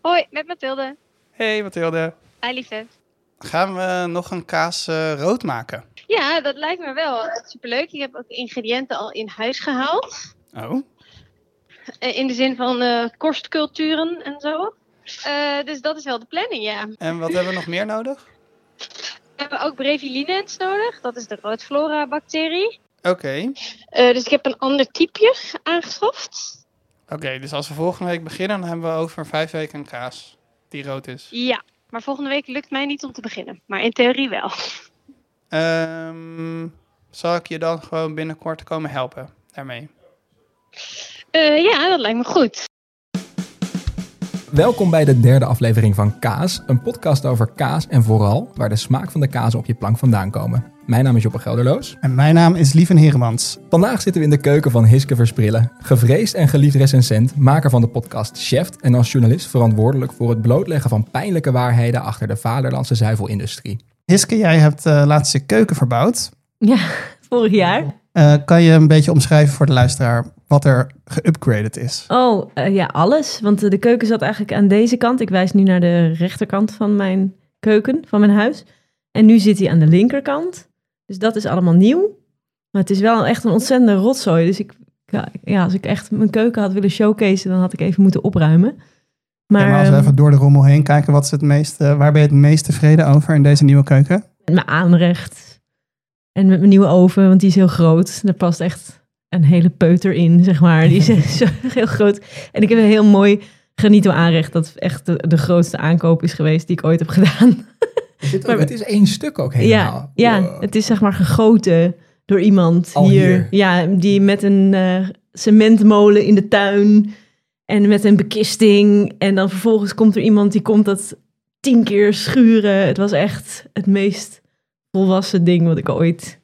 Hoi, met Mathilde. Hey Mathilde. Hi liefde. Gaan we nog een kaas eh, rood maken? Ja, dat lijkt me wel superleuk. Ik heb ook ingrediënten al in huis gehaald. Oh, Eh, in de zin van eh, korstculturen en zo. Dus dat is wel de planning, ja. en wat hebben we nog meer nodig? We hebben ook brevilinens nodig. Dat is de roodflora bacterie. Oké, Eh, dus ik heb een ander typeje aangeschaft. oké. dus als we volgende week beginnen, dan hebben we over vijf weken een kaas die rood is. Ja, maar volgende week lukt mij niet om te beginnen. Maar in theorie wel. Ehm, zal ik je dan gewoon binnenkort komen helpen daarmee? Eh, ja, dat lijkt me goed. Welkom bij de derde aflevering van Kaas, een podcast over kaas en vooral waar de smaak van de kaas op je plank vandaan komen. Mijn naam is Joppe Gelderloos. En mijn naam is Lieven Heremans. Vandaag zitten we in de keuken van Hiske Versprillen, gevreesd en geliefd recensent, maker van de podcast Chef en als journalist verantwoordelijk voor het blootleggen van pijnlijke waarheden achter de vaderlandse zuivelindustrie. Hiske, jij hebt eh laatst je keuken verbouwd. Ja, vorig jaar. Eh, kan je een beetje omschrijven voor de luisteraar wat er geupgraded is? Oh, eh, ja, alles. Want eh, de keuken zat eigenlijk aan deze kant. Ik wijs nu naar de rechterkant van mijn keuken, van mijn huis. En nu zit hij aan de linkerkant. Dus dat is allemaal nieuw. Maar het is wel echt een ontzettende rotzooi. Dus ik, ja, als ik echt mijn keuken had willen showcase, dan had ik even moeten opruimen. Maar, ja, maar als we ehm, even door de rommel heen kijken, wat is het meest, waar ben je het meest tevreden over in deze nieuwe keuken? mijn aanrecht. En met mijn nieuwe oven, want die is heel groot. Daar past echt een hele peuter in, zeg maar. Die is zo heel groot. En ik heb een heel mooi granito aanrecht. Dat echt de, de grootste aankoop is geweest die ik ooit heb gedaan. Maar- het is één stuk ook Ja, helemaal. ja Wow. het is zeg maar gegoten door iemand Al hier. hier. Ja, die met een eh, cementmolen in de tuin. En met een bekisting. En dan vervolgens komt er iemand die komt dat tien keer schuren. Het was echt het meest volwassen ding wat ik ooit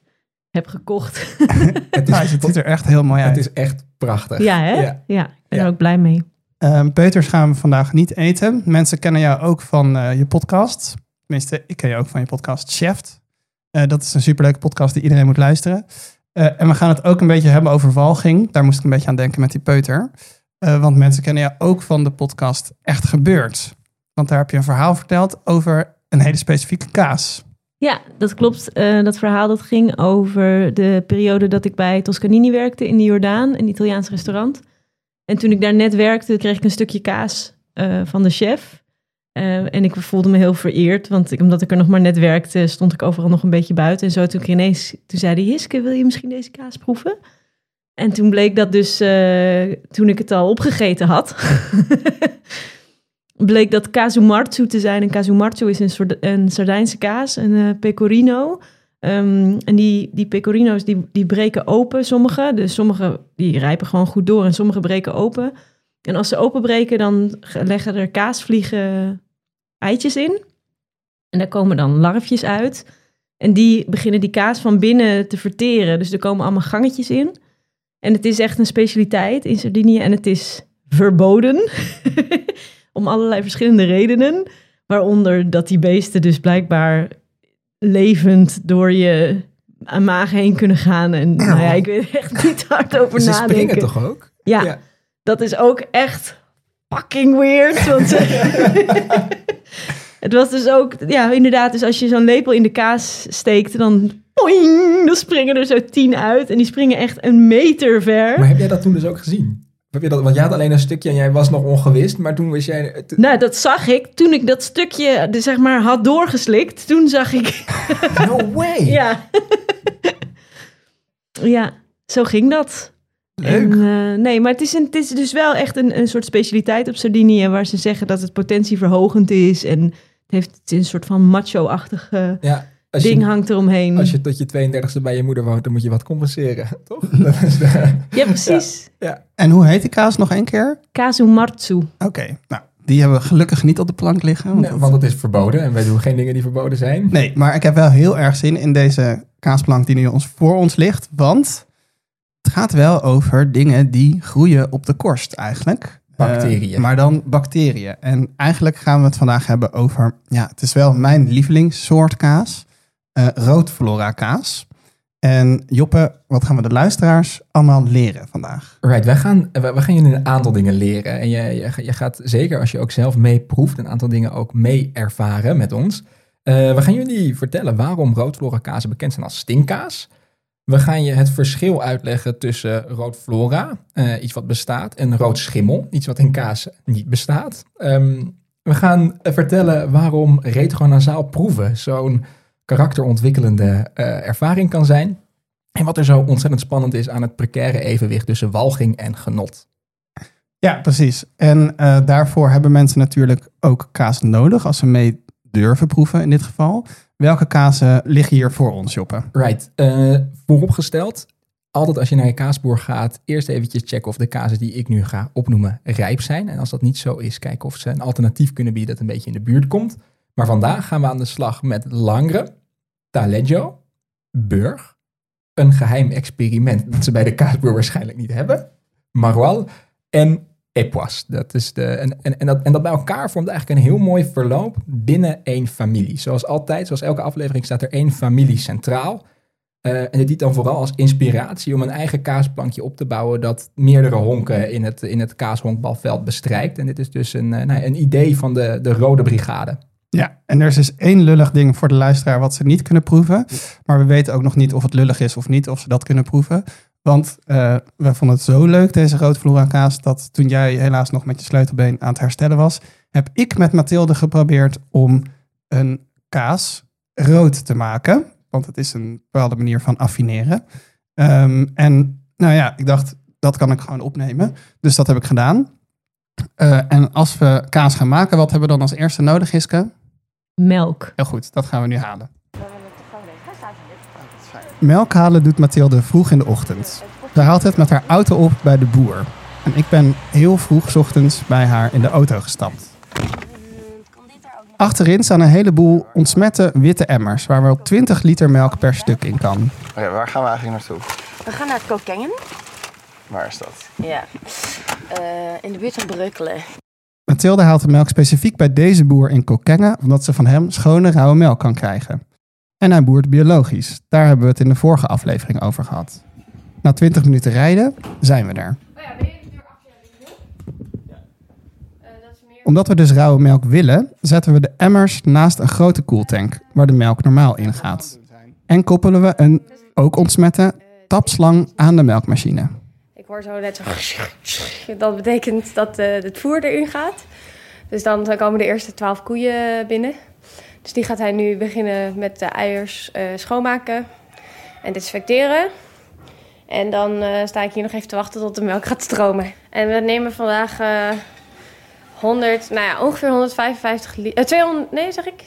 heb gekocht. Het Nou, is, het ziet er echt heel mooi het uit. is echt prachtig. Ja, hè? Ja. Ja, ik ben Ja. er ook blij mee. Ehm, peuters gaan we vandaag niet eten. Mensen kennen jou ook van eh, je podcast. Tenminste, ik ken je ook van je podcast Chef. Eh, dat is een superleuke podcast die iedereen moet luisteren. Eh, en we gaan het ook een beetje hebben over walging. Daar moest ik een beetje aan denken met die peuter. Eh, want mensen kennen jou ook van de podcast Echt Gebeurd. Want daar heb je een verhaal verteld over een hele specifieke kaas. Ja, dat klopt. Eh, dat verhaal dat ging over de periode dat ik bij Toscanini werkte in de Jordaan, een Italiaans restaurant. En toen ik daar net werkte, kreeg ik een stukje kaas eh, van de chef. Eh, en ik voelde me heel vereerd, want ik, omdat ik er nog maar net werkte, stond ik overal nog een beetje buiten. En zo toen ik ineens, toen zei hij, Hiske, wil je misschien deze kaas proeven? En toen bleek dat dus, toen ik het al opgegeten had, bleek dat Kazumarzu te zijn. En Kazumarzu is een, soort, een Sardijnse kaas, een eh, pecorino. Ehm, en die, die pecorino's die, die breken open, sommige. Dus sommige die rijpen gewoon goed door en sommige breken open. En als ze openbreken, dan ge- leggen er kaasvliegen eitjes in. En daar komen dan larfjes uit. En die beginnen die kaas van binnen te verteren. Dus er komen allemaal gangetjes in. En het is echt een specialiteit in Sardinië. En het is verboden. Om allerlei verschillende redenen. Waaronder dat die beesten dus blijkbaar levend door je maag heen kunnen gaan. En nou ja, ik weet echt niet hard over Ze nadenken. springen toch ook? Ja, Ja. dat is ook echt fucking weird. Want ze- het was dus ook, ja, inderdaad, dus als je zo'n lepel in de kaas steekt, dan, poing, dan springen er zo tien uit. En die springen echt een meter ver. Maar heb jij dat toen dus ook gezien? Heb je dat, want jij had alleen een stukje en jij was nog ongewist, maar toen wist jij... Nou, dat zag ik toen ik dat stukje, de, zeg maar, had doorgeslikt. Toen zag ik, No way! ja. ja, zo ging dat. Leuk. En, eh, nee, maar het is, een, het is dus wel echt een, een soort specialiteit op Sardinië... waar ze zeggen dat het potentieverhogend is... en het heeft het is een soort van macho-achtige Ja, als ding je, hangt eromheen. als je tot je 32e bij je moeder woont, dan moet je wat compenseren, toch? Dat is de- Ja, precies. En hoe heet die kaas nog één keer? Kazumarzu. Oké, nou, die hebben we gelukkig niet op de plank liggen. want Nee, want het is verboden en wij doen geen dingen die verboden zijn. Nee, maar ik heb wel heel erg zin in deze kaasplank die nu ons, voor ons ligt. Want het gaat wel over dingen die groeien op de korst eigenlijk. Bacteriën. Eh, maar dan bacteriën. En eigenlijk gaan we het vandaag hebben over... Ja, het is wel mijn lievelingssoort kaas. Eh roodflora kaas. En Joppe, wat gaan we de luisteraars allemaal leren vandaag? Right, wij gaan, we we gaan jullie een aantal dingen leren. En je, je, je gaat zeker als je ook zelf meeproeft, een aantal dingen ook mee ervaren met ons. Eh, we gaan jullie vertellen waarom roodflora kazen bekend zijn als stinkkaas. We gaan je het verschil uitleggen tussen roodflora, eh, iets wat bestaat, en rood schimmel, iets wat in kaas niet bestaat. Ehm, we gaan eh, vertellen waarom retronasaal proeven zo'n karakterontwikkelende eh, ervaring kan zijn. En wat er zo ontzettend spannend is aan het precaire evenwicht tussen walging en genot. Ja, precies. En eh, daarvoor hebben mensen natuurlijk ook kaas nodig als ze mee durven proeven in dit geval. Welke kazen liggen hier voor ons, Joppe? Right. eh, vooropgesteld, altijd als je naar je kaasboer gaat, eerst eventjes checken of de kazen die ik nu ga opnoemen rijp zijn. En als dat niet zo is, kijken of ze een alternatief kunnen bieden dat een beetje in de buurt komt. Maar vandaag gaan we aan de slag met Langre, Taleggio, Burg, een geheim experiment dat ze bij de kaasboer waarschijnlijk niet hebben, Maroilles en Epois. Dat is de, en, en, en, dat, en dat bij elkaar vormt eigenlijk een heel mooi verloop binnen één familie. Zoals altijd, zoals elke aflevering, staat er één familie centraal. Eh, en dit dient dan vooral als inspiratie om een eigen kaasplankje op te bouwen dat meerdere honken in het, in het kaashonkbalveld bestrijkt. En dit is dus een, eh, nou, een idee van de, de Rode Brigade. Ja, en er is dus één lullig ding voor de luisteraar wat ze niet kunnen proeven. Maar we weten ook nog niet of het lullig is of niet, of ze dat kunnen proeven. Want eh, we vonden het zo leuk, deze roodvloera kaas, dat toen jij helaas nog met je sleutelbeen aan het herstellen was, heb ik met Mathilde geprobeerd om een kaas rood te maken. Want het is een bepaalde manier van affineren. Ehm, en nou ja, ik dacht, dat kan ik gewoon opnemen. Dus dat heb ik gedaan. Eh, en als we kaas gaan maken, wat hebben we dan als eerste nodig, Hiske? Melk. Heel goed, dat gaan we nu halen. Melk halen doet Mathilde vroeg in de ochtend. Ze haalt het met haar auto op bij de boer. En ik ben heel vroeg 's ochtends bij haar in de auto gestapt. Achterin staan een heleboel ontsmette witte emmers, waar wel 20 liter melk per stuk in kan. Oké, waar gaan we eigenlijk naartoe? We gaan naar Kokengen. Waar is dat? Ja. Eh, in de buurt van Breukelen. Mathilde haalt de melk specifiek bij deze boer in Kokenge, omdat ze van hem schone rauwe melk kan krijgen. En hij boert biologisch. Daar hebben we het in de vorige aflevering over gehad. Na 20 minuten rijden zijn we er. Omdat we dus rauwe melk willen, zetten we de emmers naast een grote koeltank, waar de melk normaal ingaat. En koppelen we een, ook ontsmette, tapslang aan de melkmachine. Hoor zo net zo. Dat betekent dat eh, het voer erin gaat. Dus dan, komen de eerste twaalf koeien binnen. Dus die gaat hij nu beginnen met de eiers eh, schoonmaken en desinfecteren. En dan eh, sta ik hier nog even te wachten tot de melk gaat stromen. En we nemen vandaag eh 100, nou ja, ongeveer 155 liter. 200, nee, zeg ik?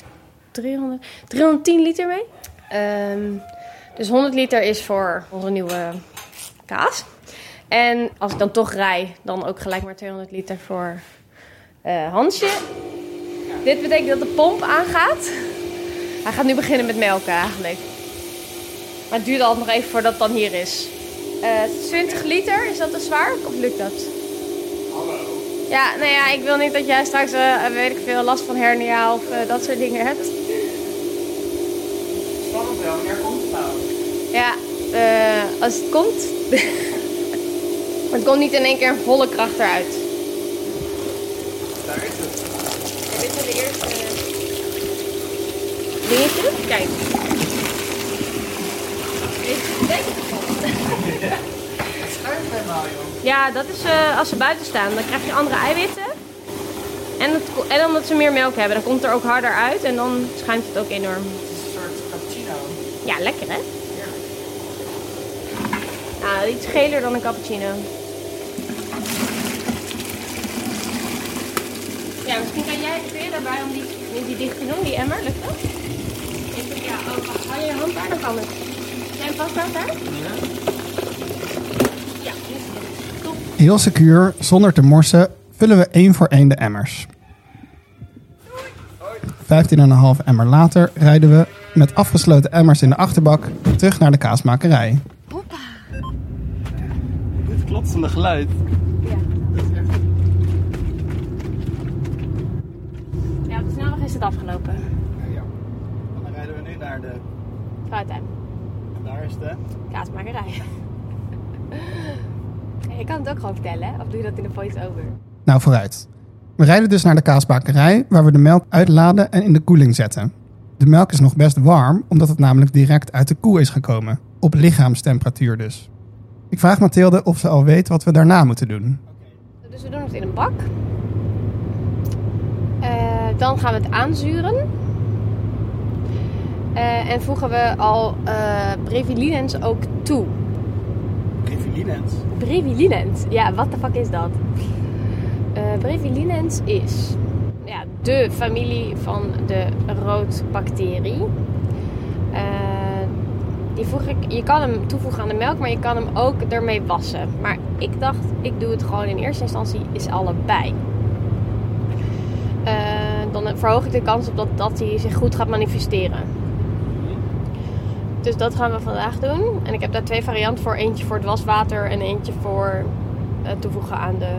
300, 310 liter mee. Ehm, dus 100 liter is voor onze nieuwe kaas. En als ik dan toch rij, dan ook gelijk maar 200 liter voor eh Hansje. Dit betekent dat de pomp aangaat. Hij gaat nu beginnen met melken eigenlijk. Maar het duurt altijd nog even voordat het dan hier is. Eh 20 liter, is dat te zwaar of lukt dat? Ja, nou ja, ik wil niet dat jij straks, eh, weet ik veel, last van hernia of eh, dat soort dingen hebt. Spannend wel, wanneer komt het nou? Ja, eh, als het komt. maar het komt niet in één keer volle kracht eruit. Daar is het. Ja, dit zijn de eerste dingetjes. Kijk. Ja, dat is eh, als ze buiten staan. Dan krijg je andere eiwitten. En, het, en omdat ze meer melk hebben, dan komt het er ook harder uit. En dan schuimt het ook enorm. Het is een soort cappuccino. Ja, lekker hè? Nou, iets geler dan een cappuccino. Ja, misschien kan jij, kun je daarbij om die, die dicht te doen, die emmer, lukt dat? Ik denk, ja, oh, wacht, hou je je hand daar, dan kan het. Jij vast daar? daar? Ja, het. Top. Heel secuur, zonder te morsen, vullen we één voor één de emmers. 15,5 emmer later rijden we met afgesloten emmers in de achterbak terug naar de kaasmakerij. Dit klotsende geluid. Ja, op de snelweg is het afgelopen. Dan rijden we nu naar de... Fruittuin. Daar Daar is de... Kaasmakerij. Je kan het ook gewoon vertellen, hè? of doe je dat in de voice-over? Nou, vooruit. We rijden dus naar de kaasbakerij, waar we de melk uitladen en in de koeling zetten. De melk is nog best warm, omdat het namelijk direct uit de koe is gekomen. Op lichaamstemperatuur dus. Ik vraag Mathilde of ze al weet wat we daarna moeten doen. Dus we doen het in een bak. Eh, dan gaan we het aanzuren. Eh, en voegen we al brevilinens ook toe. Brevilinens. Brevilinens. Ja, wat de fuck is dat? Brevilinens is ja, de familie van de roodbacterie. Eh, die voeg ik, je kan hem toevoegen aan de melk, maar je kan hem ook ermee wassen. Maar ik dacht, ik doe het gewoon in eerste instantie is allebei. Eh, dan verhoog ik de kans op dat, dat hij zich goed gaat manifesteren. Dus dat gaan we vandaag doen. En ik heb daar twee varianten voor. Eentje voor het waswater en eentje voor het toevoegen aan de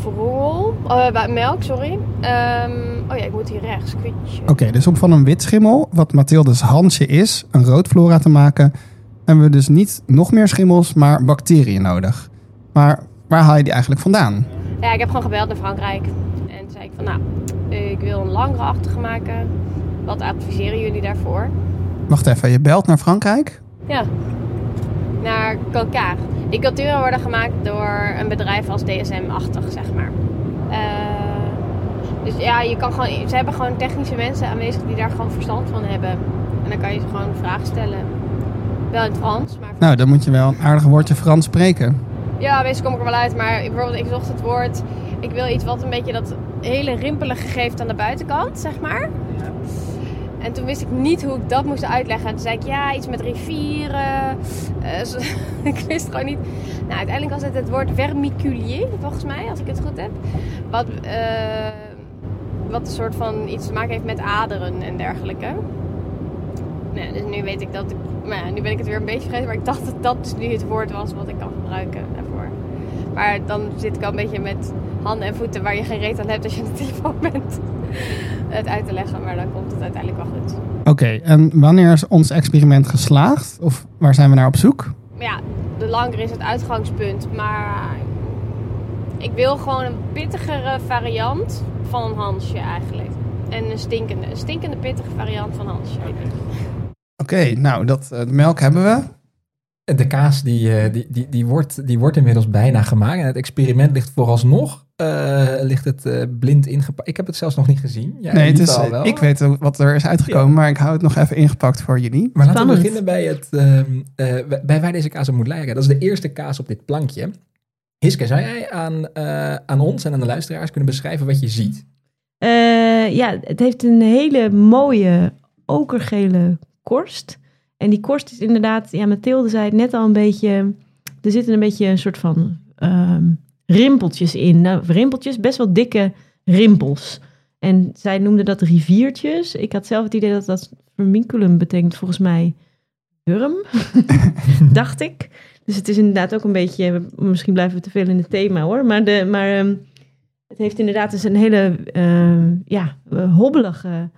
verroel. eh, bij melk, sorry. Ehm, oh ja, ik moet hier rechts. Oké, dus om van een wit schimmel, wat Mathildes handje is, een rood flora te maken, hebben we dus niet nog meer schimmels, maar bacteriën nodig. Maar waar haal je die eigenlijk vandaan? Ja, ik heb gewoon gebeld naar Frankrijk. En toen zei ik van, nou, ik wil een langere-achtige maken. Wat adviseren jullie daarvoor? Wacht even, je belt naar Frankrijk? Ja, naar Cocar. Die culturen worden gemaakt door een bedrijf als DSM-achtig, zeg maar. Eh, dus ja, je kan gewoon, ze hebben gewoon technische mensen aanwezig die daar gewoon verstand van hebben. En dan kan je ze gewoon vragen stellen. Wel in het Frans, maar... Nou, dan moet je wel een aardig woordje Frans spreken. Ja, meestal kom ik er wel uit. Maar bijvoorbeeld, ik zocht het woord... Ik wil iets wat een beetje dat hele rimpelige geeft aan de buitenkant, zeg maar. En toen wist ik niet hoe ik dat moest uitleggen. En toen zei ik, ja, iets met rivieren. Eh, zo- ik wist gewoon niet. Nou, uiteindelijk was het het woord vermiculier, volgens mij, als ik het goed heb. Wat, eh, wat een soort van iets te maken heeft met aderen en dergelijke. Nou, dus nu weet ik dat ik... Maar ja, nu ben ik het weer een beetje vergeten. Maar ik dacht dat dat dus nu het woord was wat ik kan gebruiken daarvoor. Maar dan zit ik al een beetje met handen en voeten waar je geen reet aan hebt als je aan de telefoon bent. Het uit te leggen, maar dan komt het uiteindelijk wel goed. Oké, en wanneer is ons experiment geslaagd? Of waar zijn we naar op zoek? Ja, de langer is het uitgangspunt. Maar ik wil gewoon een pittigere variant van een Hansje eigenlijk. En een stinkende, een stinkende pittige variant van Hansje. Oké, nou, dat, eh, de melk hebben we. De kaas die, eh, die, die, die, wordt, die wordt inmiddels bijna gemaakt. En het experiment ligt vooralsnog eh, ligt het eh, blind ingepakt. Ik heb het zelfs nog niet gezien. Ja, nee, het is, wel. ik weet wat er is uitgekomen, maar ik hou het nog even ingepakt voor jullie. Maar laten we beginnen bij, het, ehm, eh, bij waar deze kaas op moet lijken. Dat is de eerste kaas op dit plankje. Hiske, zou jij aan, aan ons en aan de luisteraars kunnen beschrijven wat je ziet? Eh, ja, het heeft een hele mooie okergele korst. En die korst is inderdaad, ja, Mathilde zei het net al een beetje, er zitten een beetje een soort van ehm, rimpeltjes in. Nou, rimpeltjes, best wel dikke rimpels. En zij noemde dat riviertjes. Ik had zelf het idee dat dat verminculum betekent volgens mij wurm, dacht ik. Dus het is inderdaad ook een beetje, misschien blijven we te veel in het thema hoor, maar, de, maar ehm, het heeft inderdaad dus een hele ehm, ja, hobbelige,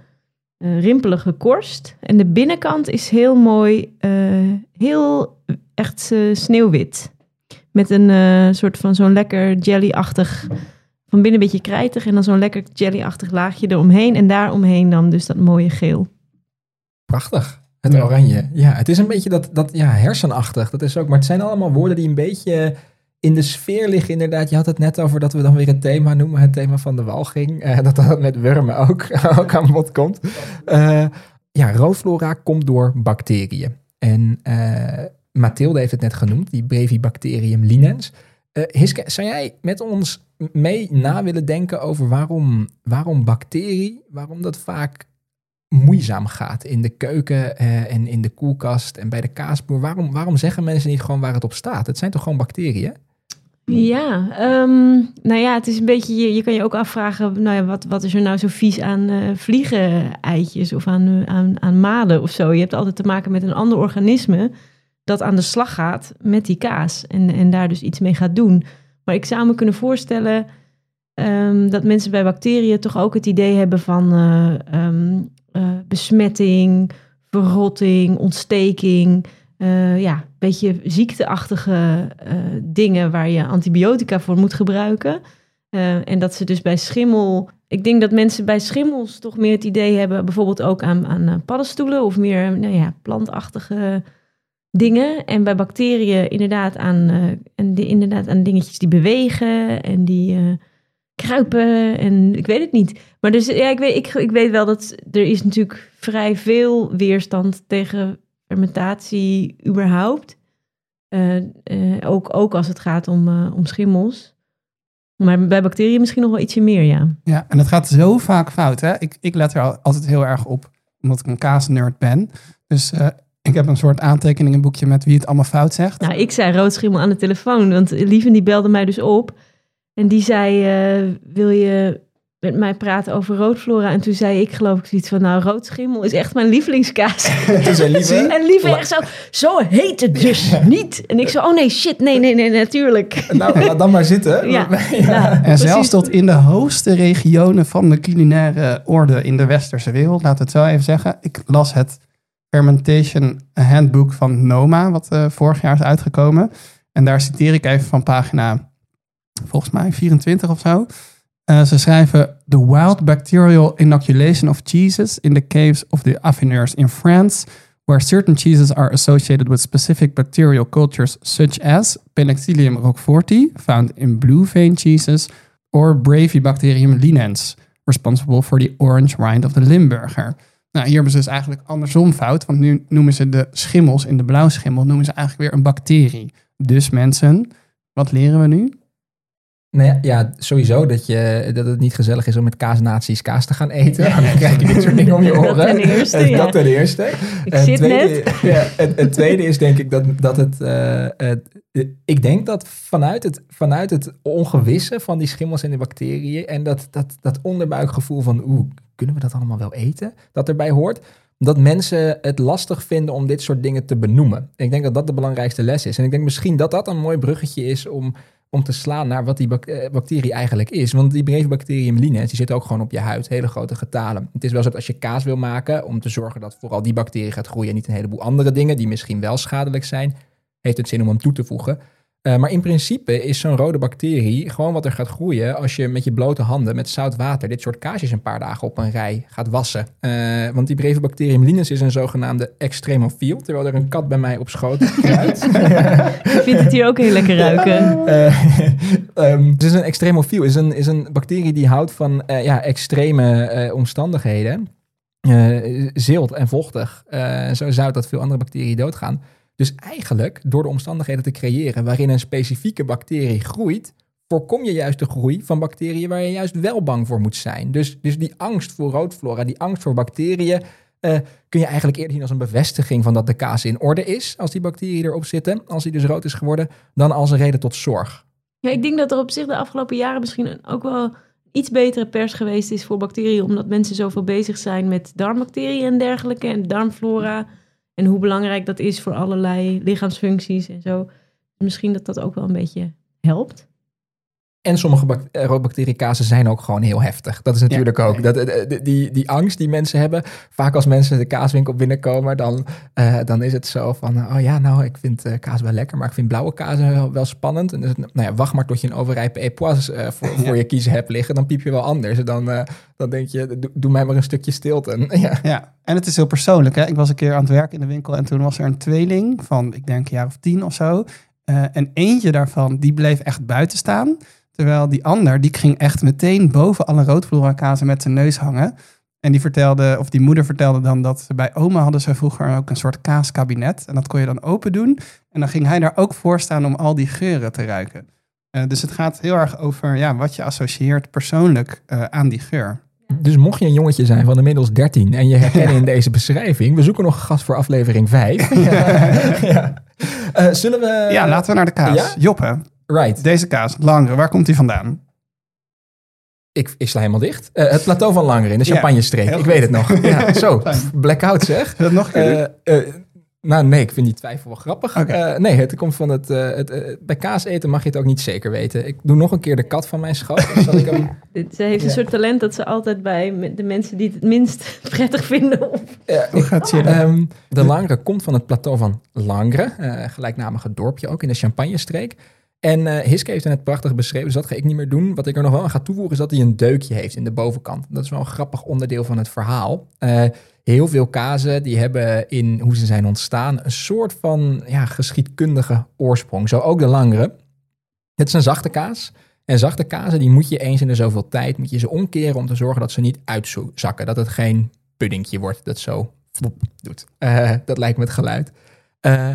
eh, rimpelige korst. En de binnenkant is heel mooi, eh, heel echt eh, sneeuwwit. Met een eh, soort van zo'n lekker jelly-achtig, van binnen een beetje krijtig en dan zo'n lekker jelly-achtig laagje eromheen. En daaromheen dan dus dat mooie geel. Prachtig. Het oranje. Ja, het is een beetje dat, dat ja, hersenachtig. Dat is ook, maar het zijn allemaal woorden die een beetje in de sfeer liggen. Inderdaad, je had het net over dat we dan weer het thema noemen. Het thema van de walging. Eh, dat dat met wormen ook, ook aan bod komt. Eh, ja, roodflora komt door bacteriën. En eh Mathilde heeft het net genoemd, die Brevibacterium linens. Hiske, zou jij met ons mee na willen denken over waarom, waarom bacterie, waarom dat vaak moeizaam gaat in de keuken eh, en in de koelkast en bij de kaasboer. Waarom, waarom zeggen mensen niet gewoon waar het op staat? Het zijn toch gewoon bacteriën? Ja, ehm, nou ja, het is een beetje, je, kan je ook afvragen, nou ja, wat, wat is er nou zo vies aan eh vliegen-eitjes of aan, aan, aan maden of zo? Je hebt altijd te maken met een ander organisme dat aan de slag gaat met die kaas en, en daar dus iets mee gaat doen. Maar ik zou me kunnen voorstellen ehm, dat mensen bij bacteriën toch ook het idee hebben van eh, ehm, eh, besmetting, verrotting, ontsteking. eh, ja, beetje ziekteachtige dingen waar je antibiotica voor moet gebruiken. En dat ze dus bij schimmel. Ik denk dat mensen bij schimmels toch meer het idee hebben, bijvoorbeeld ook aan, aan paddenstoelen of meer nou ja, plantachtige dingen. En bij bacteriën inderdaad aan, eh, en die, inderdaad aan dingetjes die bewegen en die eh, kruipen. En ik weet het niet. Maar dus ja, ik weet, ik, ik weet wel dat er is natuurlijk vrij veel weerstand tegen fermentatie überhaupt. Eh, ook, ook als het gaat om, om schimmels. Maar bij bacteriën misschien nog wel ietsje meer, ja. Ja, en het gaat zo vaak fout. Hè? Ik, ik let er al- altijd heel erg op, omdat ik een kaasnerd ben. Dus ik heb een soort aantekeningenboekje met wie het allemaal fout zegt. Nou, ik zei roodschimmel aan de telefoon, want Lieven die belde mij dus op. En die zei, eh, wil je met mij praten over roodflora? En toen zei ik geloof ik zoiets van, nou, roodschimmel is echt mijn lievelingskaas. Toen zei Lieve, en Lieven echt zo, zo heet het dus niet. En ik zo, oh nee, shit, nee, nee, nee, natuurlijk. nou, laat dan maar zitten. Ja, Ja. En precies. zelfs tot in de hoogste regionen van de culinaire orde in de westerse wereld, we het zo even zeggen. Ik las het Fermentation Handbook van Noma, wat eh, vorig jaar is uitgekomen. En daar citeer ik even van pagina, volgens mij 24 of zo. Eh, ze schrijven: The wild bacterial inoculation of cheeses in the caves of the affineurs in France, where certain cheeses are associated with specific bacterial cultures such as Penicillium roqueforti, found in blue vein cheeses, or Bravibacterium linens, responsible for the orange rind of the Limburger. Nou, hier hebben ze dus eigenlijk andersom fout, want nu noemen ze de schimmels in de blauwschimmel noemen ze eigenlijk weer een bacterie. Dus mensen, wat leren we nu? Nou ja, ja, sowieso dat, je, dat het niet gezellig is om met kaasnaties kaas te gaan eten. Dan krijg je dit soort dingen om je Dat oren. ten eerste, ja. Dat ten eerste. Ik Het zit tweede, net. Ja, het, het tweede is denk ik dat, dat het, eh, het- Ik denk dat vanuit het, vanuit het ongewisse van die schimmels en de bacteriën... en dat, dat, dat onderbuikgevoel van... oeh, kunnen we dat allemaal wel eten? Dat erbij hoort... Dat mensen het lastig vinden om dit soort dingen te benoemen. Ik denk dat dat de belangrijkste les is. En ik denk misschien dat dat een mooi bruggetje is om, om te slaan naar wat die eh, bacterie eigenlijk is. Want die Brevibacterium linens, die zitten ook gewoon op je huid, hele grote getalen. Het is wel zo dat als je kaas wil maken, om te zorgen dat vooral die bacterie gaat groeien en niet een heleboel andere dingen die misschien wel schadelijk zijn, heeft het zin om hem toe te voegen. Eh, maar in principe is zo'n rode bacterie gewoon wat er gaat groeien als je met je blote handen met zout water dit soort kaasjes een paar dagen op een rij gaat wassen. Eh, want die Brevibacterium linens is een zogenaamde extremofiel, terwijl er een kat bij mij op schoot. Ik vind het hier ook heel lekker ruiken. Eh, ehm, het is een extremofiel, is een, is een bacterie die houdt van ja, extreme omstandigheden. Zilt en vochtig. Zo zout dat veel andere bacteriën doodgaan. Dus eigenlijk, door de omstandigheden te creëren waarin een specifieke bacterie groeit, voorkom je juist de groei van bacteriën waar je juist wel bang voor moet zijn. Dus, dus die angst voor roodflora, die angst voor bacteriën, eh, kun je eigenlijk eerder zien als een bevestiging van dat de kaas in orde is, als die bacteriën erop zitten, als die dus rood is geworden, dan als een reden tot zorg. Ja, ik denk dat er op zich de afgelopen jaren misschien ook wel iets betere pers geweest is voor bacteriën, omdat mensen zoveel bezig zijn met darmbacteriën en dergelijke en darmflora. En hoe belangrijk dat is voor allerlei lichaamsfuncties en zo. Misschien dat dat ook wel een beetje helpt. En sommige eh, roodbacteriënkazen zijn ook gewoon heel heftig. Dat is natuurlijk ook. Dat, eh, eh, die, die angst die mensen hebben. Vaak als mensen de kaaswinkel binnenkomen, dan, dan is het zo van... Oh ja, nou, ik vind kaas wel lekker, maar ik vind blauwe kaas wel, wel spannend. En dus, nou ja, wacht maar tot je een overrijpe epoise eh, voor, voor je kiezen hebt liggen. Dan piep je wel anders. Dan, dan denk je, doe, doe mij maar een stukje stilte. ja. Ja, en het is heel persoonlijk. Hè? Ik was een keer aan het werk in de winkel en toen was er een tweeling van, ik denk een jaar of tien of zo. En eentje daarvan, die bleef echt buiten staan. Terwijl die ander, die ging echt meteen boven alle roodflora kazen met zijn neus hangen. En die vertelde, of die moeder vertelde dan dat ze bij oma hadden ze vroeger ook een soort kaaskabinet. En dat kon je dan open doen. En dan ging hij daar ook voor staan om al die geuren te ruiken. Eh, dus het gaat heel erg over ja, wat je associeert persoonlijk eh, aan die geur. Dus mocht je een jongetje zijn van inmiddels 13 en je herkennen in deze beschrijving, we zoeken nog een gast voor aflevering 5. ja. Eh, zullen we. Ja, laten we naar de kaas. Ja? Right. deze kaas, langere, waar komt die vandaan? Ik, ik sla helemaal dicht. Eh, het plateau van Langeren in de Champagne-streek. ik weet het nog. Ja, zo, blackout zeg. Wil dat nog een keer doen? Eh, eh, Nou nee, ik vind die twijfel wel grappig. Eh, nee, het komt van het, eh, het bij kaas eten mag je het ook niet zeker weten. Ik doe nog een keer de kat van mijn ik hem, Dit, ze heeft een soort talent dat ze altijd bij de mensen die het het minst prettig vinden. Of, Ja, Hoe gaat chillen? Ehm, de Langre komt van het plateau van Langre, gelijknamige dorpje ook in de Champagne-streek. En eh Hiske heeft het net prachtig beschreven, dus dat ga ik niet meer doen. Wat ik er nog wel aan ga toevoegen is dat hij een deukje heeft in de bovenkant. Dat is wel een grappig onderdeel van het verhaal. Eh, heel veel kazen die hebben in hoe ze zijn ontstaan een soort van ja, geschiedkundige oorsprong. Zo ook de Langre. Het is een zachte kaas. En zachte kazen die moet je eens in de zoveel tijd moet je ze omkeren om te zorgen dat ze niet uitzakken. Dat het geen puddingje wordt dat zo doet. Eh, dat lijkt me het geluid. Eh,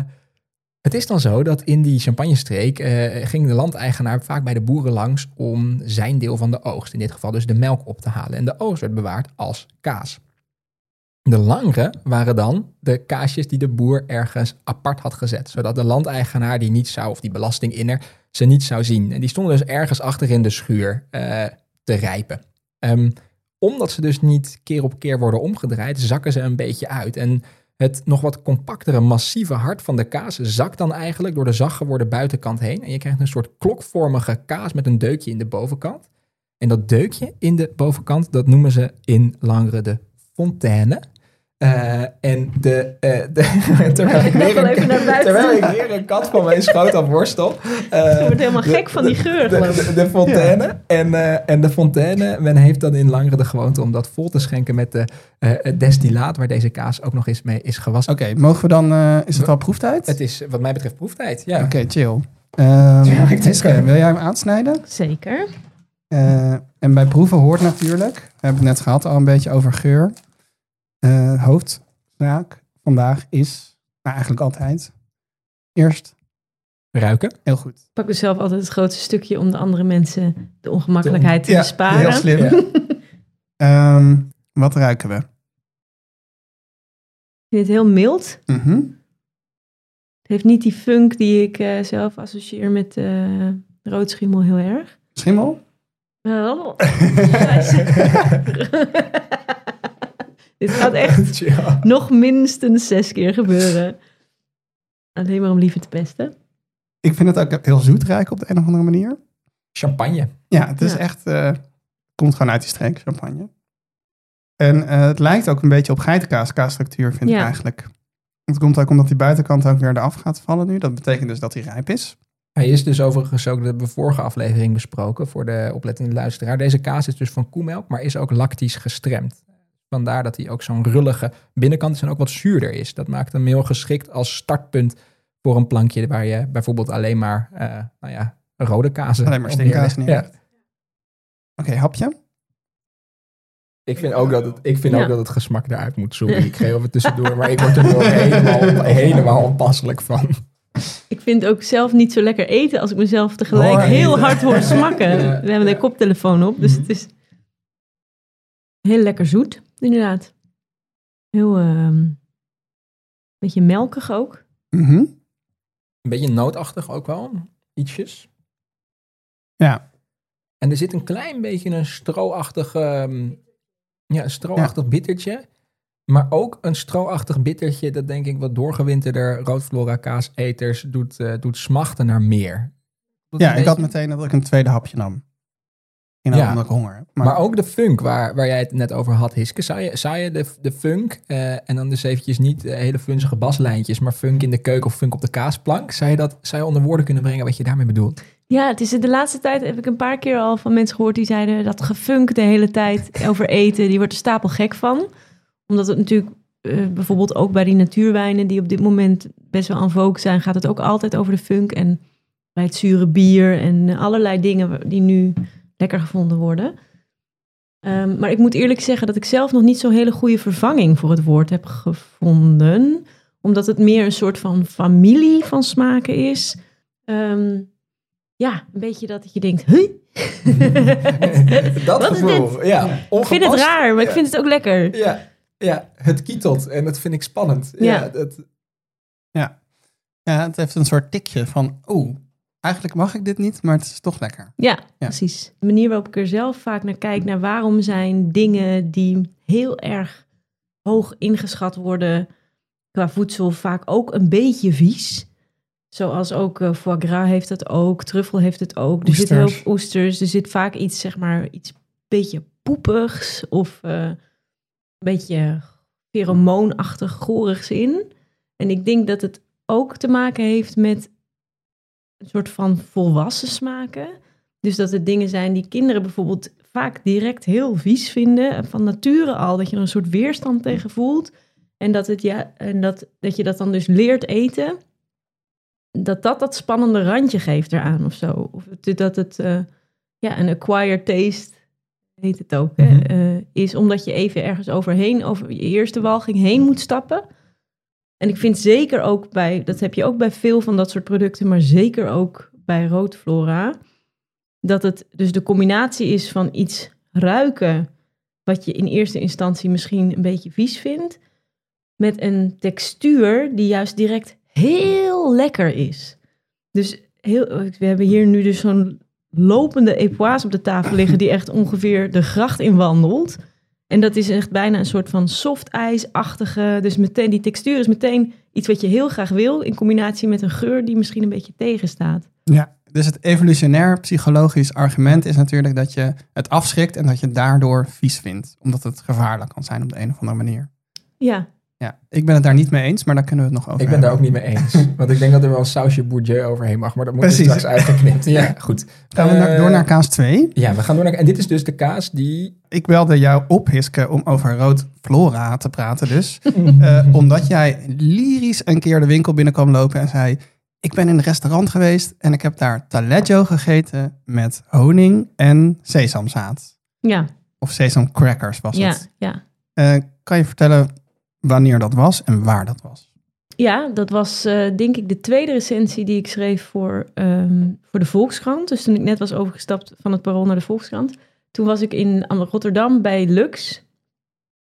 het is dan zo dat in die champagnestreek eh, ging de landeigenaar vaak bij de boeren langs om zijn deel van de oogst, in dit geval dus de melk op te halen. En de oogst werd bewaard als kaas. De langere waren dan de kaasjes die de boer ergens apart had gezet, zodat de landeigenaar die niet zou, of die belastinginner, ze niet zou zien. En die stonden dus ergens achter in de schuur eh, te rijpen. Ehm, omdat ze dus niet keer op keer worden omgedraaid, zakken ze een beetje uit. En het nog wat compactere, massieve hart van de kaas zakt dan eigenlijk door de zacht geworden buitenkant heen. En je krijgt een soort klokvormige kaas met een deukje in de bovenkant. En dat deukje in de bovenkant, dat noemen ze in Langere de fontaine. Eh, en de, eh, de terwijl, ik weer een, buiten. terwijl ik weer een kat van mijn schoot af worstel. eh, ik word helemaal de- gek van die geur, de, de, de fontaine. En, eh, en de fontaine, men heeft dan in Langere de gewoonte om dat vol te schenken met de, eh, het destillaat, waar deze kaas ook nog eens mee is gewassen. Oké, mogen we dan... eh, is het al proeftijd? Het is wat mij betreft proeftijd, ja. Oké, chill. Ehm het. wil jij hem aansnijden? Zeker. Eh, en bij proeven hoort natuurlijk, we hebben het net gehad al een beetje over geur. Eh hoofdzaak vandaag is, nou eigenlijk altijd, eerst Ruiken. heel goed. Ik pak dus zelf altijd het grootste stukje om de andere mensen de ongemakkelijkheid te Ja, besparen. heel slim. Ja. Ehm, wat ruiken we? Ik vind het heel mild. Mhm. Het heeft niet die funk die ik eh, zelf associeer met eh roodschimmel heel erg. Schimmel? Oh, Dit gaat echt Ja. nog minstens zes keer gebeuren. Alleen maar om liever te pesten. Ik vind het ook heel zoet ruiken op de een of andere manier. Champagne. Ja, het is Ja. echt, eh, komt gewoon uit die streek, champagne. En eh, het lijkt ook een beetje op geitenkaas, kaasstructuur vind ik eigenlijk. Het komt ook omdat die buitenkant ook weer eraf gaat vallen nu. Dat betekent dus dat hij rijp is. Hij is dus overigens ook, dat hebben we vorige aflevering besproken voor de oplettende luisteraar. Deze kaas is dus van koemelk, maar is ook lactisch gestremd. Vandaar dat hij ook zo'n rullige binnenkant is en ook wat zuurder is. Dat maakt hem heel geschikt als startpunt voor een plankje waar je bijvoorbeeld alleen maar, eh, nou ja, rode kazen Alleen maar steenkaas neerlegt. Ja. Oké, hapje. Ik vind ook dat het, ik vind Ja. ook dat het gesmak eruit moet. Sorry, ik geef het tussendoor, maar ik word er ook helemaal, helemaal onpasselijk van. Ik vind ook zelf niet zo lekker eten als ik mezelf tegelijk Hoor heel hard hoor smakken. Ja. We hebben de koptelefoon op, dus Mhm. het is heel lekker zoet, inderdaad. Heel, ehm beetje melkig ook. Mhm. Een beetje nootachtig ook wel, ietsjes. Ja. En er zit een klein beetje een stroachtig, ehm, ja, een stroachtig bittertje. Maar ook een stroachtig bittertje dat denk ik wat doorgewinterde roodflora kaaseters doet, eh, doet smachten naar meer. Dat Ja, een ik had meteen dat ik een tweede hapje nam. In Ja. omdat ik honger heb. Maar, ook de funk waar, waar jij het net over had, Hiske. Zou je, zou je de, de funk, eh, en dan dus eventjes niet eh, hele funzige baslijntjes, maar funk in de keuken of funk op de kaasplank, zou je dat zou je onder woorden kunnen brengen wat je daarmee bedoelt? Ja, het is de laatste tijd heb ik een paar keer al van mensen gehoord die zeiden dat gefunk de hele tijd over eten, die wordt er stapel gek van. Omdat het natuurlijk eh, bijvoorbeeld ook bij die natuurwijnen die op dit moment best wel aan vogue zijn, gaat het ook altijd over de funk en bij het zure bier en allerlei dingen die nu lekker gevonden worden. Ehm, maar ik moet eerlijk zeggen dat ik zelf nog niet zo'n hele goede vervanging voor het woord heb gevonden. Omdat het meer een soort van familie van smaken is. Ehm, ja, een beetje dat je denkt, huh? dat Wat gevoel, ja. Ik vind het raar, maar ik Ja. vind het ook lekker. Ja, ja, het kietelt en dat vind ik spannend. Ja, Ja. dat, Ja, het heeft een soort tikje van, oeh, eigenlijk mag ik dit niet, maar het is toch lekker. Ja, precies. De manier waarop ik er zelf vaak naar kijk, naar waarom zijn dingen die heel erg hoog ingeschat worden, qua voedsel vaak ook een beetje vies. Zoals ook eh, foie gras heeft het ook, truffel heeft het ook. Er zit heel Oesters. oesters. Er zit vaak iets, zeg maar, iets beetje poepigs of eh, een beetje pheromoonachtig gorigs in. En ik denk dat het ook te maken heeft met een soort van volwassen smaken. Dus dat het dingen zijn die kinderen bijvoorbeeld vaak direct heel vies vinden. En Van nature al, dat je er een soort weerstand tegen voelt. En dat, het, ja, en dat, dat je dat dan dus leert eten. Dat dat dat spannende randje geeft eraan of zo. Of dat het eh, ja, een acquired taste, heet het ook, hè, Mhm. eh, is. Omdat je even ergens overheen, over je eerste walging heen moet stappen. En ik vind zeker ook bij, dat heb je ook bij veel van dat soort producten, maar zeker ook bij roodflora, dat het dus de combinatie is van iets ruiken, wat je in eerste instantie misschien een beetje vies vindt, met een textuur die juist direct heel lekker is. Dus heel, we hebben hier nu dus zo'n lopende epoise op de tafel liggen die echt ongeveer de gracht in wandelt. En dat is echt bijna een soort van soft ijsachtige. Dus meteen die textuur is meteen iets wat je heel graag wil. In combinatie met een geur die misschien een beetje tegenstaat. Ja, dus het evolutionair psychologisch argument is natuurlijk dat je het afschrikt en dat je het daardoor vies vindt. Omdat het gevaarlijk kan zijn op de een of andere manier. Ja, Ja, ik ben het daar niet mee eens, maar daar kunnen we het nog over Ik ben daar ook niet mee eens. Want ik denk dat er wel een sausje bourdieu overheen mag. Maar dat moet er Precies. straks uitgeknipt. Ja, goed. Gaan we Eh, door naar kaas 2. Ja, we gaan door naar... En dit is dus de kaas die... Ik belde jou op, Hiske, om over rood flora te praten dus. Eh, omdat jij lyrisch een keer de winkel binnenkwam lopen en zei... Ik ben in een restaurant geweest en ik heb daar taleggio gegeten met honing en sesamzaad. ja, Of sesamcrackers was ja, het. ja. Eh, kan je vertellen wanneer dat was en waar dat was? Ja, dat was eh, denk ik de tweede recensie die ik schreef voor, ehm, voor de Volkskrant. Dus toen ik net was overgestapt van het Parool naar de Volkskrant. Toen was ik in Am- Rotterdam bij Lux.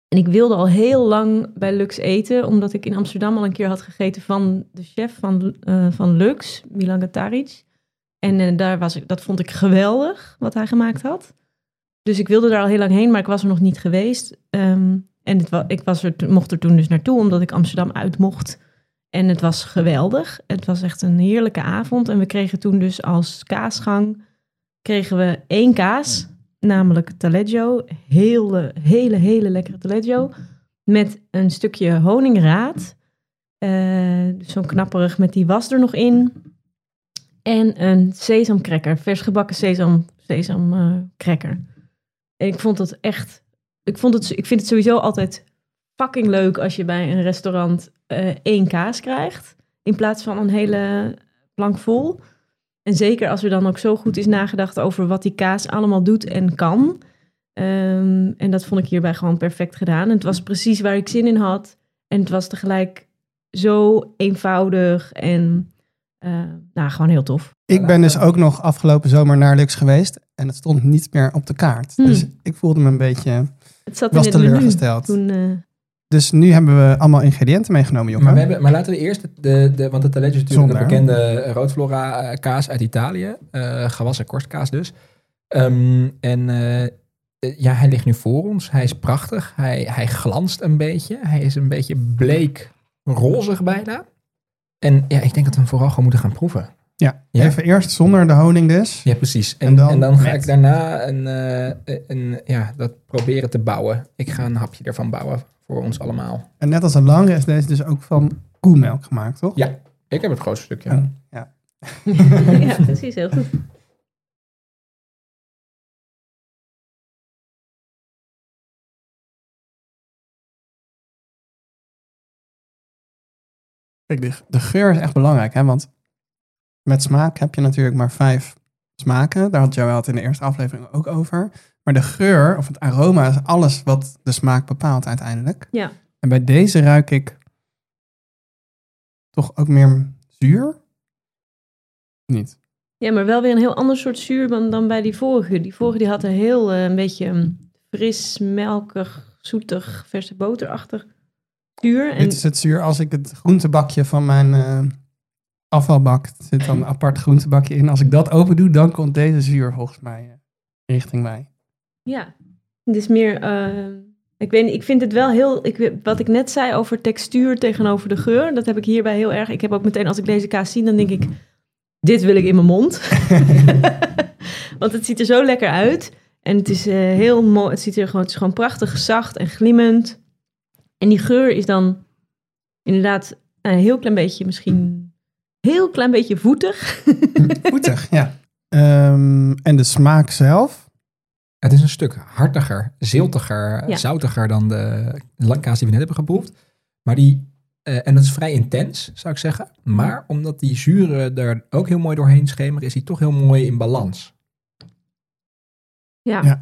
En ik wilde al heel lang bij Lux eten, omdat ik in Amsterdam al een keer had gegeten van de chef van, eh, van Lux, Milan Gataric. En eh, daar was ik, dat vond ik geweldig, wat hij gemaakt had. Dus ik wilde daar al heel lang heen, maar ik was er nog niet geweest. Ehm, en het ik was er, mocht er toen dus naartoe, omdat ik Amsterdam uit mocht. En het was geweldig. Het was echt een heerlijke avond. En we kregen toen dus als kaasgang kregen we één kaas, namelijk taleggio. Hele, hele, hele lekkere taleggio. Met een stukje honingraad. Dus zo'n knapperig met die was er nog in. En een sesamcracker, vers gebakken sesam, sesamcracker. ik vond het echt, ik, vond het, ik vind het sowieso altijd fucking leuk als je bij een restaurant eh, één kaas krijgt. In plaats van een hele plank vol. En zeker als er dan ook zo goed is nagedacht over wat die kaas allemaal doet en kan. Ehm, en dat vond ik hierbij gewoon perfect gedaan. En het was precies waar ik zin in had. En het was tegelijk zo eenvoudig en eh, nou, gewoon heel tof. Ik ben dus ook nog afgelopen zomer naar Lux geweest en het stond niet meer op de kaart. Hmm. Dus ik voelde me een beetje... Het zat Was in het menu teleurgesteld. toen... eh, Dus nu hebben we allemaal ingrediënten meegenomen, Jocke. Maar, we hebben, maar laten we eerst, de, de, de, want de taleggio is natuurlijk Zonder. de bekende roodflora eh, kaas uit Italië. eh gewassen korstkaas dus. Ehm, en eh, eh, ja, hij ligt nu voor ons. Hij is prachtig. Hij, hij glanst een beetje. Hij is een beetje bleek rozig bijna. En ja, ik denk dat we hem vooral gewoon moeten gaan proeven. Ja, Ja. even eerst zonder de honing dus. Ja, precies. En, En dan en dan, ga met- ik daarna een, eh, een, ja, dat proberen te bouwen. Ik ga een hapje ervan bouwen voor ons allemaal. En net als een lange is deze dus ook van koemelk gemaakt, toch? Ja, ik heb het grootste stukje. Ja. Ja. ja, precies, heel goed. Kijk, de, de geur is echt belangrijk, hè? want met smaak heb je natuurlijk maar vijf smaken. Daar had Joël het in de eerste aflevering ook over. Maar de geur of het aroma is alles wat de smaak bepaalt uiteindelijk. Ja. En bij deze ruik ik toch ook meer zuur? Niet. Ja, maar wel weer een heel ander soort zuur dan, dan bij die vorige. Die vorige die had een heel eh, een beetje een fris, melkig, zoetig, verse boterachtig zuur. En Dit is het zuur als ik het groentebakje van mijn eh, afvalbak, zit dan een apart groentebakje in. Als ik dat open doe, dan komt deze zuur volgens mij eh, richting mij. ja, het is meer, eh, Ik, weet, ik vind het wel heel... Ik, wat ik net zei over textuur tegenover de geur... dat heb ik hierbij heel erg. Ik heb ook meteen, als ik deze kaas zie... dan denk ik, dit wil ik in mijn mond. Want het ziet er zo lekker uit. En het is eh, heel mooi. Het ziet er gewoon, het is gewoon prachtig zacht en glimmend. En die geur is dan inderdaad een heel klein beetje, misschien heel klein beetje voetig. Voetig, ja. Ehm, en de smaak zelf? Het is een stuk hartiger, ziltiger, Ja. zoutiger dan de kaas die we net hebben geproefd. Maar die, eh, en dat is vrij intens, zou ik zeggen. Maar omdat die zuren er ook heel mooi doorheen schemeren, is die toch heel mooi in balans. Ja. Ja.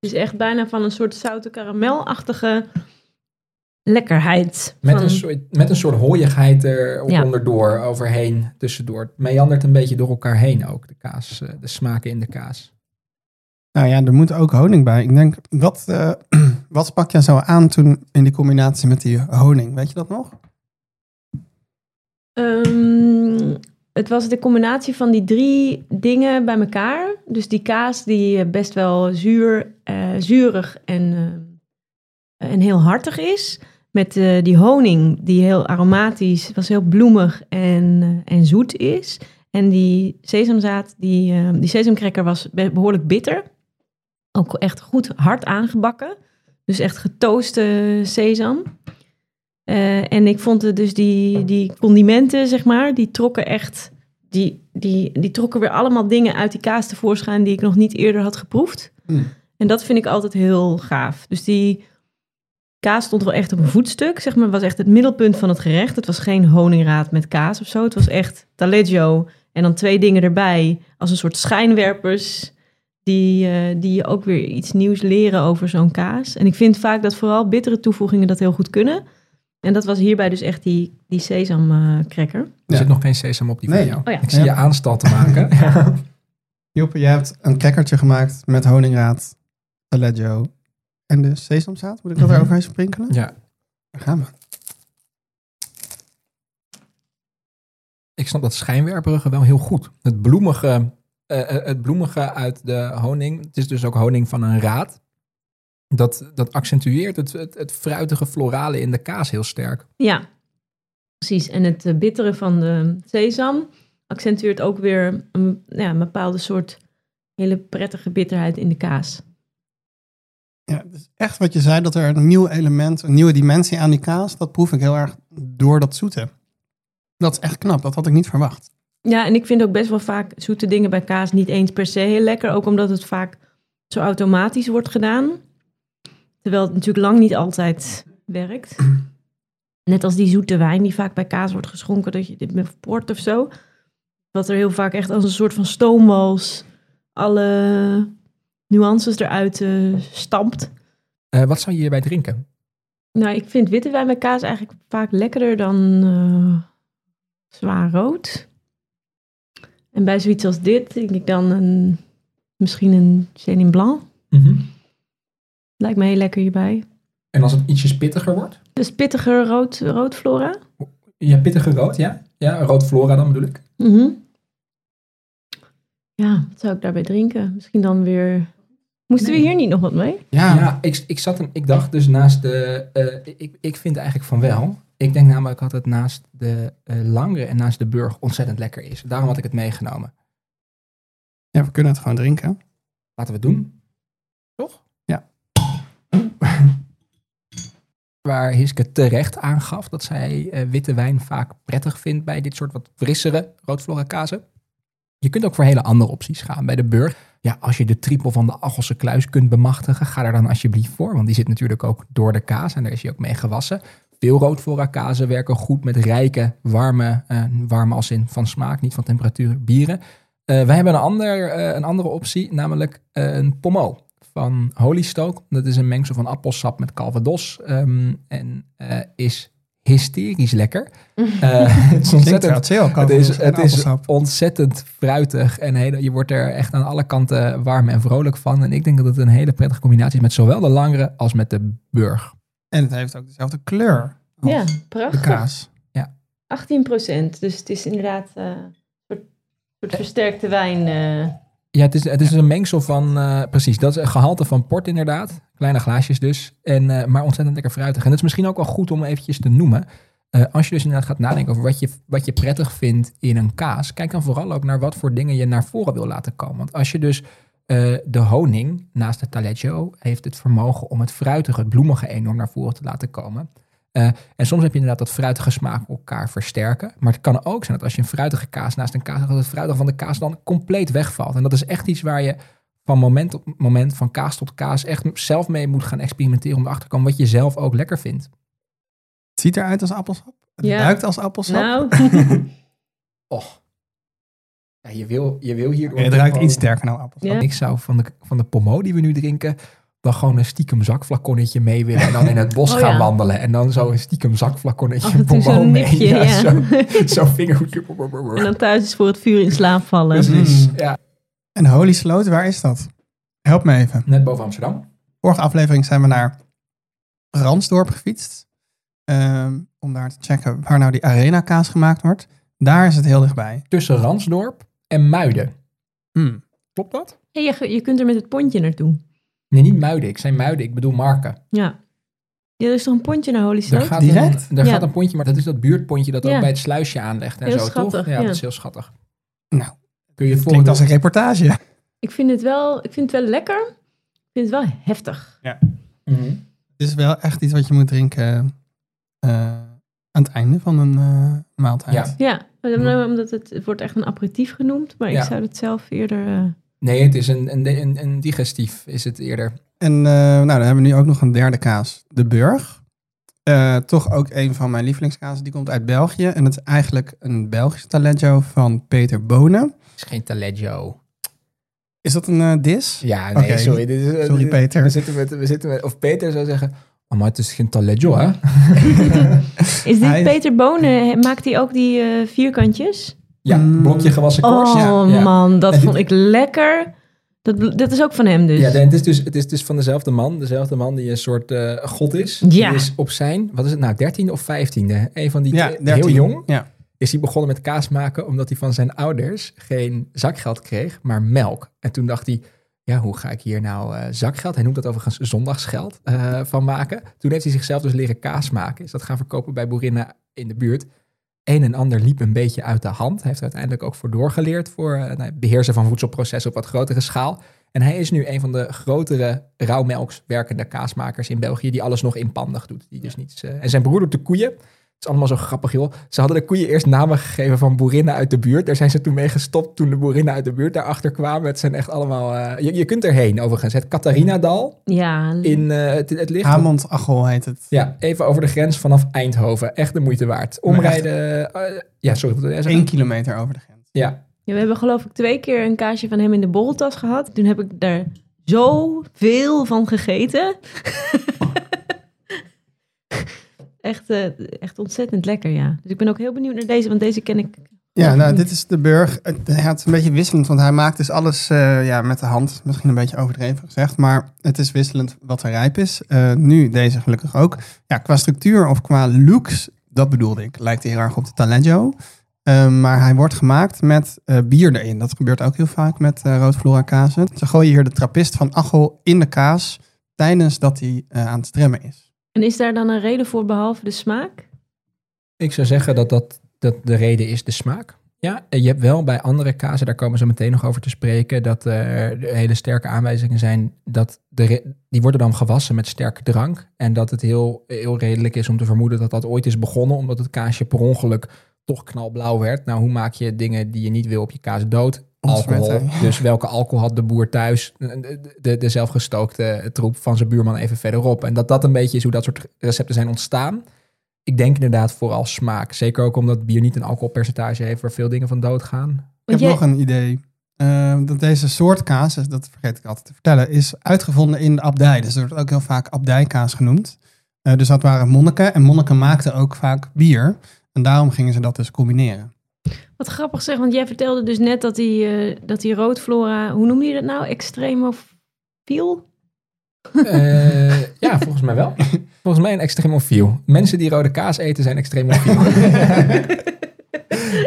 Het is echt bijna van een soort zoute karamelachtige lekkerheid. Met, van, een, soort, met een soort hooiigheid er Ja. onderdoor, overheen, tussendoor. Het meandert een beetje door elkaar heen ook, de kaas, eh, de smaken in de kaas. Nou ja, er moet ook honing bij. Ik denk, wat, eh, wat sprak jij zo aan toen in die combinatie met die honing? Weet je dat nog? Ehm, het was de combinatie van die drie dingen bij elkaar. Dus die kaas die eh, best wel zuur, eh, zuurig en, eh, en heel hartig is. Met eh, die honing die heel aromatisch, was heel bloemig en, eh, en zoet is. En die sesamzaad, die, eh, die sesamcracker was be- behoorlijk bitter. Ook echt goed hard aangebakken. Dus echt getooste sesam. Eh, en ik vond het dus die, die condimenten, zeg maar, die trokken echt... Die, die, die trokken weer allemaal dingen uit die kaas tevoorschijn die ik nog niet eerder had geproefd. Mm. En dat vind ik altijd heel gaaf. Dus die kaas stond wel echt op een voetstuk, zeg maar. was echt het middelpunt van het gerecht. Het was geen honingraad met kaas of zo. Het was echt taleggio en dan twee dingen erbij. Als een soort schijnwerpers die, eh, die je ook weer iets nieuws leren over zo'n kaas. En ik vind vaak dat vooral bittere toevoegingen dat heel goed kunnen. En dat was hierbij dus echt die, die sesamcracker. Er Ja. zit nog geen sesam op die Nee. van jou. Oh ja. Ik zie Ja. je aanstal te maken. Joppe, jij hebt een crackertje gemaakt met honingraad, taleggio en de sesamzaad. Moet ik dat Mhm. eroverheen sprinkelen? ja, Daar gaan we. ik snap dat schijnwerperige wel heel goed. Het bloemige, eh, eh, het bloemige uit de honing, het is dus ook honing van een raad. Dat, dat accentueert het, het, het fruitige florale in de kaas heel sterk. Ja, precies. En het eh, bittere van de sesam accentueert ook weer een, ja, een bepaalde soort hele prettige bitterheid in de kaas. Ja, dus echt wat je zei, dat er een nieuw element, een nieuwe dimensie aan die kaas, dat proef ik heel erg door dat zoete. Dat is echt knap, dat had ik niet verwacht. Ja, en ik vind ook best wel vaak zoete dingen bij kaas niet eens per se heel lekker. Ook omdat het vaak zo automatisch wordt gedaan. Terwijl het natuurlijk lang niet altijd werkt. Net als die zoete wijn die vaak bij kaas wordt geschonken. Dat je dit met port of zo. Wat er heel vaak echt als een soort van stoomwals alle nuances eruit eh, stampt. Eh, wat zou je hierbij drinken? Nou, ik vind witte wijn bij kaas eigenlijk vaak lekkerder dan eh, zwaar rood. En bij zoiets als dit denk ik dan een, misschien een Chenin Blanc. Lijkt me heel lekker hierbij. En als het ietsjes pittiger wordt? Dus pittiger rood, rood flora. Ja, pittige rood, ja. Ja, rood flora dan bedoel ik. Mhm. Ja, wat zou ik daarbij drinken? Misschien dan weer... Moesten we hier niet nog wat mee? Ja, ik, ik, zat hem, ik dacht dus naast de. eh, ik, ik vind eigenlijk van wel. Ik denk namelijk dat het naast de eh Langere en naast de Burg ontzettend lekker is. Daarom had ik het meegenomen. Ja, we kunnen het gewoon drinken. Laten we het doen. Toch? Ja. Waar Hiske terecht aangaf dat zij eh, witte wijn vaak prettig vindt bij dit soort wat frissere roodvlora kazen. Je kunt ook voor hele andere opties gaan. Bij de Burg, ja, als je de trippel van de Achelse kluis kunt bemachtigen, ga er dan alsjeblieft voor. Want die zit natuurlijk ook door de kaas en daar is hij ook mee gewassen. Veel roodvlora kazen werken goed met rijke, warme, eh, warme als in van smaak, niet van temperatuur, bieren. Eh, wij hebben een, ander, eh, een andere optie, namelijk eh, een pommeau van Holy Stoke. Dat is een mengsel van appelsap met calvados ehm, en is hysterisch lekker. Eh, het is ontzettend het is, het is ontzettend fruitig en hele, je wordt er echt aan alle kanten warm en vrolijk van. En ik denk dat het een hele prettige combinatie is met zowel de langere als met de burg. En het heeft ook dezelfde kleur als Ja, de prachtig. kaas. 18% Dus het is inderdaad eh, een soort, soort versterkte wijn. eh. Ja, het is, het is een mengsel van, eh, precies, dat is een gehalte van port inderdaad. Kleine glaasjes dus, en, eh, maar ontzettend lekker fruitig. En dat is misschien ook wel goed om eventjes te noemen. Eh, als je dus inderdaad gaat nadenken over wat je, wat je prettig vindt in een kaas, kijk dan vooral ook naar wat voor dingen je naar voren wil laten komen. Want als je dus de honing naast het taleggio heeft het vermogen om het fruitige, het bloemige enorm naar voren te laten komen. Eh, en soms heb je inderdaad dat fruitige smaak elkaar versterken. Maar het kan ook zijn dat als je een fruitige kaas naast een kaas hebt, dat het fruitige van de kaas dan compleet wegvalt. En dat is echt iets waar je van moment op moment, van kaas tot kaas, echt zelf mee moet gaan experimenteren om erachter te komen wat je zelf ook lekker vindt. Het ziet eruit als appelsap. Het Ja. ruikt als appelsap. Nou, Och. Ja, je, wil, je wil hier... Oké, het ruikt iets sterker dan appelsap. Ja. Ik zou van de, van de pommo die we nu drinken, dan gewoon een stiekem zakflaconnetje mee willen. En dan in het bos Oh, gaan ja. wandelen. En dan zo een stiekem zakflaconnetje pommo zo'n mee. nipje, ja. Zo'n zo vingerhoedje. en dan thuis is voor het vuur in slaap vallen. Precies, Mm. ja. En Holy Sloot, waar is dat? Help me even. Net boven Amsterdam. Vorige aflevering zijn we naar Ransdorp gefietst. ehm, om daar te checken waar nou die arena kaas gemaakt wordt. Daar is het heel dichtbij. Tussen Ransdorp en Muiden. Hmm. Klopt dat? Hey, je, je kunt er met het pontje naartoe. Nee, niet Muiden. Ik zei Muiden. Ik bedoel Marken. Ja. Ja, er is toch een pontje naar Holy Daar gaat Direct? Een, daar Ja. gaat een pontje, maar dat is dat buurtpontje dat ook Ja. bij het sluisje aanlegt en Heel zo, schattig, toch? Ja, ja. dat is heel schattig. Nou, Kun je het Klinkt als een reportage. Ik vind het wel, ik vind het wel lekker. Ik vind het wel heftig. Mhm. Het is wel echt iets wat je moet drinken eh, aan het einde van een eh, maaltijd. Ja. Ja, Mhm. omdat het, het wordt echt een aperitief genoemd. Maar Ja. ik zou het zelf eerder... eh, Nee, het is een, een, een, een digestief, is het eerder. En eh, nou, dan hebben we nu ook nog een derde kaas. De Burg. Eh, toch ook een van mijn lievelingskazen. Die komt uit België. En het is eigenlijk een Belgisch talentjo van Peter Bonen. Het is geen taleggio. Is dat een eh, dis? Ja, nee, sorry. Dit is, Sorry, dit- Peter. We zitten met, we zitten met, of Peter zou zeggen, oh, maar het is geen taleggio, hè? Is dit Peter Bonen? Maakt hij ook die eh, vierkantjes? Ja, Mm. blokje gewassen Oh ja, ja. man, dat En dit- vond ik lekker. Dat, dat is ook van hem dus. Ja, het is, dus, het is dus van dezelfde man. Dezelfde man die een soort eh, god is. Ja. Die is op zijn, wat is het nou, dertiende of vijftiende? Een van die, Ja, heel 13. jong. Ja. Is hij begonnen met kaas maken omdat hij van zijn ouders geen zakgeld kreeg, maar melk. En toen dacht hij, ja, hoe ga ik hier nou eh, zakgeld? Hij noemt dat overigens zondagsgeld eh, van maken. Toen heeft hij zichzelf dus leren kaas maken. Is dat gaan verkopen bij boerinnen in de buurt. Een en ander liep een beetje uit de hand. Hij heeft er uiteindelijk ook voor doorgeleerd voor eh, nou, beheersen van voedselprocessen op wat grotere schaal. En hij is nu een van de grotere rauwmelks werkende kaasmakers in België, die alles nog inpandig doet. Die dus niets, eh, en zijn broer doet de koeien. Het is allemaal zo grappig, joh. Ze hadden de koeien eerst namen gegeven van boerinnen uit de buurt. Daar zijn ze toen mee gestopt toen de boerinnen uit de buurt daarachter kwamen. Het zijn echt allemaal... eh, je, je kunt erheen, overigens. Het Catharinadal Ja, in eh, het, het ligt... Hamond Achel heet het. Ja, even over de grens vanaf Eindhoven. Echt de moeite waard. Omrijden... eh, ja, sorry? Eén kilometer over de grens. Ja, Ja, we hebben geloof ik twee keer een kaasje van hem in de borreltas gehad. Toen heb ik daar zoveel van gegeten. echt, eh, echt ontzettend lekker, ja. Dus ik ben ook heel benieuwd naar deze, want deze ken ik. Ja, nou, dit is de Burg. Het, is een beetje wisselend, want hij maakt dus alles eh, ja, met de hand. Misschien een beetje overdreven gezegd, maar het is wisselend wat er rijp is. Eh, nu deze gelukkig ook. Ja, qua structuur of qua looks, dat bedoelde ik, lijkt heel erg op de Taleggio. Eh, maar hij wordt gemaakt met bier erin. Dat gebeurt ook heel vaak met eh roodflora kazen. Ze gooien hier de trappist van Achel in de kaas tijdens dat hij aan het stremmen is. En is daar dan een reden voor behalve de smaak? ik zou zeggen dat, dat, dat de reden is de smaak. Ja, je hebt wel bij andere kazen, daar komen zo meteen nog over te spreken, dat er hele sterke aanwijzingen zijn dat de, die worden dan gewassen met sterke drank. En dat het heel, heel redelijk is om te vermoeden dat dat ooit is begonnen, omdat het kaasje per ongeluk toch knalblauw werd. Nou, hoe maak je dingen die je niet wil op je kaas dood? Alcohol. Dus welke alcohol had de boer thuis? De, de, de zelfgestookte troep van zijn buurman even verderop. En dat dat een beetje is hoe dat soort recepten zijn ontstaan. Ik denk inderdaad vooral smaak. Zeker ook omdat bier niet een alcoholpercentage heeft waar veel dingen van dood gaan. Ik heb jij- nog een idee. Eh, dat deze soort kaas, dat vergeet ik altijd te vertellen, is uitgevonden in de abdij. Dus er wordt ook heel vaak abdijkaas genoemd. Eh, dus dat waren monniken. En monniken maakten ook vaak bier. En daarom gingen ze dat dus combineren. Wat grappig zeg, want jij vertelde dus net dat die, eh, dat die roodflora, hoe noem je dat nou? Extremofiel? Eh, ja, volgens mij wel. Volgens mij een extremofiel. Mensen die rode kaas eten zijn extremofiel.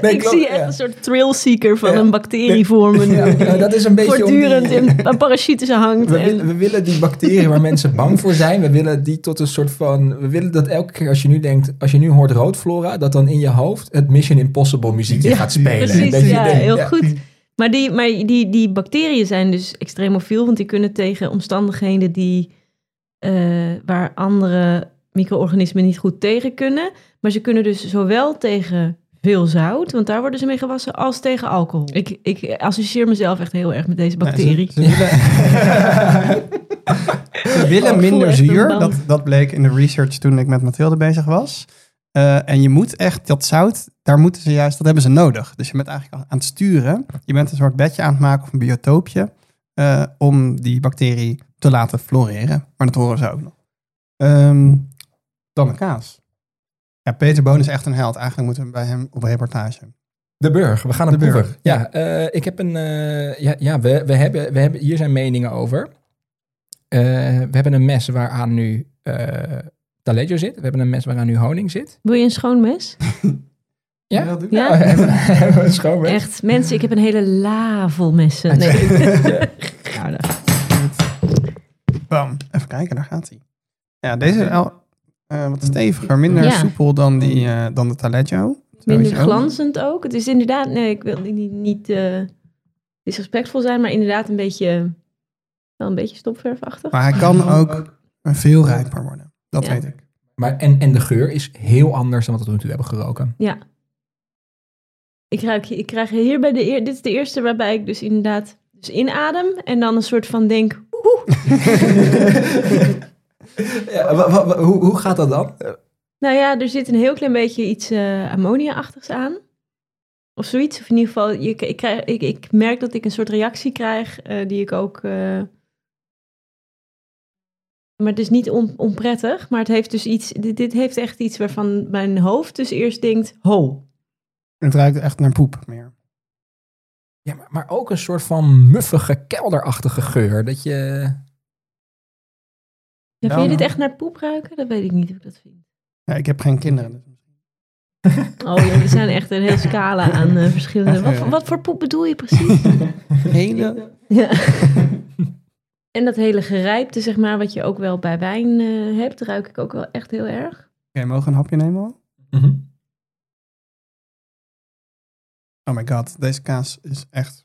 Nee, ik klopt, zie echt ja. een soort thrill-seeker van Ja. een bacterie vormen. Ja, dat is een beetje Voortdurend die- in een parachutes hangt. We en- willen, we willen die bacteriën waar mensen bang voor zijn, we willen die tot een soort van. We willen dat elke keer als je nu denkt, als je nu hoort roodflora, dat dan in je hoofd het Mission Impossible muziekje gaat spelen. Precies, Dat je ja, denkt, heel goed. Maar, die, maar die, die bacteriën zijn dus extremofiel, want die kunnen tegen omstandigheden die, eh, waar andere micro-organismen niet goed tegen kunnen. Maar ze kunnen dus zowel tegen veel zout, want daar worden ze mee gewassen, als tegen alcohol. Ik, ik associeer mezelf echt heel erg met deze bacterie. Ze, ze willen, ze willen Oh, minder zuur. Dat, dat bleek in de research toen ik met Mathilde bezig was. Eh, en je moet echt, dat zout, daar moeten ze juist, dat hebben ze nodig. Dus je bent eigenlijk aan het sturen. Je bent een soort bedje aan het maken of een biotoopje. eh, om die bacterie te laten floreren. Maar dat horen ze ook nog. Ehm, dan de kaas. Ja, Peter Boon is echt een held. Eigenlijk moeten we bij hem op reportage. De Burg, we gaan De een proeven. Burg, Ja, eh, ik heb een. eh, ja, ja we, we, hebben, we hebben. Hier zijn meningen over. Eh, we hebben een mes waaraan nu eh taleggio zit. We hebben een mes waaraan nu honing zit. Wil je een schoon mes? Ja? dat doen? Ja? we hebben, we een schoon mes. Echt, mensen, ik heb een hele la vol messen. Nee. Ja, dat- Bam. Even kijken, daar gaat hij. Ja, deze eh, wat steviger, minder Ja. soepel dan, die, eh, dan de Taleggio. Minder glanzend ook. Het is inderdaad, nee, ik wil niet, niet eh, disrespectvol zijn, maar inderdaad een beetje, wel een beetje stopverfachtig. Maar hij kan ook veel rijper worden. Dat Ja. weet ik. Maar, en, en de geur is heel anders dan wat we tot nu toe hebben geroken. Ja. Ik, ruik, ik krijg hier bij de eer, dit is de eerste waarbij ik dus inderdaad dus inadem en dan een soort van denk, Ja, hoe, hoe gaat dat dan? nou ja, er zit een heel klein beetje iets eh ammonia-achtigs aan. Of zoiets. Of in ieder geval, je, ik, krijg, ik, ik merk dat ik een soort reactie krijg eh, die ik ook... eh, maar het is niet on, onprettig, maar het heeft dus iets... Dit, dit heeft echt iets waarvan mijn hoofd dus eerst denkt, ho. Het ruikt echt naar poep meer. Ja, maar, maar ook een soort van muffige, kelderachtige geur. Dat je... Ja, vind je dit maar- echt naar poep ruiken? Dat weet ik niet hoe ik dat vind. Ja, ik heb geen kinderen. dus- Oh ja, er zijn echt een hele scala aan eh, verschillende... Wat, voor- wat voor poep bedoel je precies? Hele... Ja. en dat hele gerijpte, zeg maar, wat je ook wel bij wijn eh, hebt, ruik ik ook wel echt heel erg. Oké, mogen we een hapje nemen al? Mhm. Oh my god, deze kaas is echt...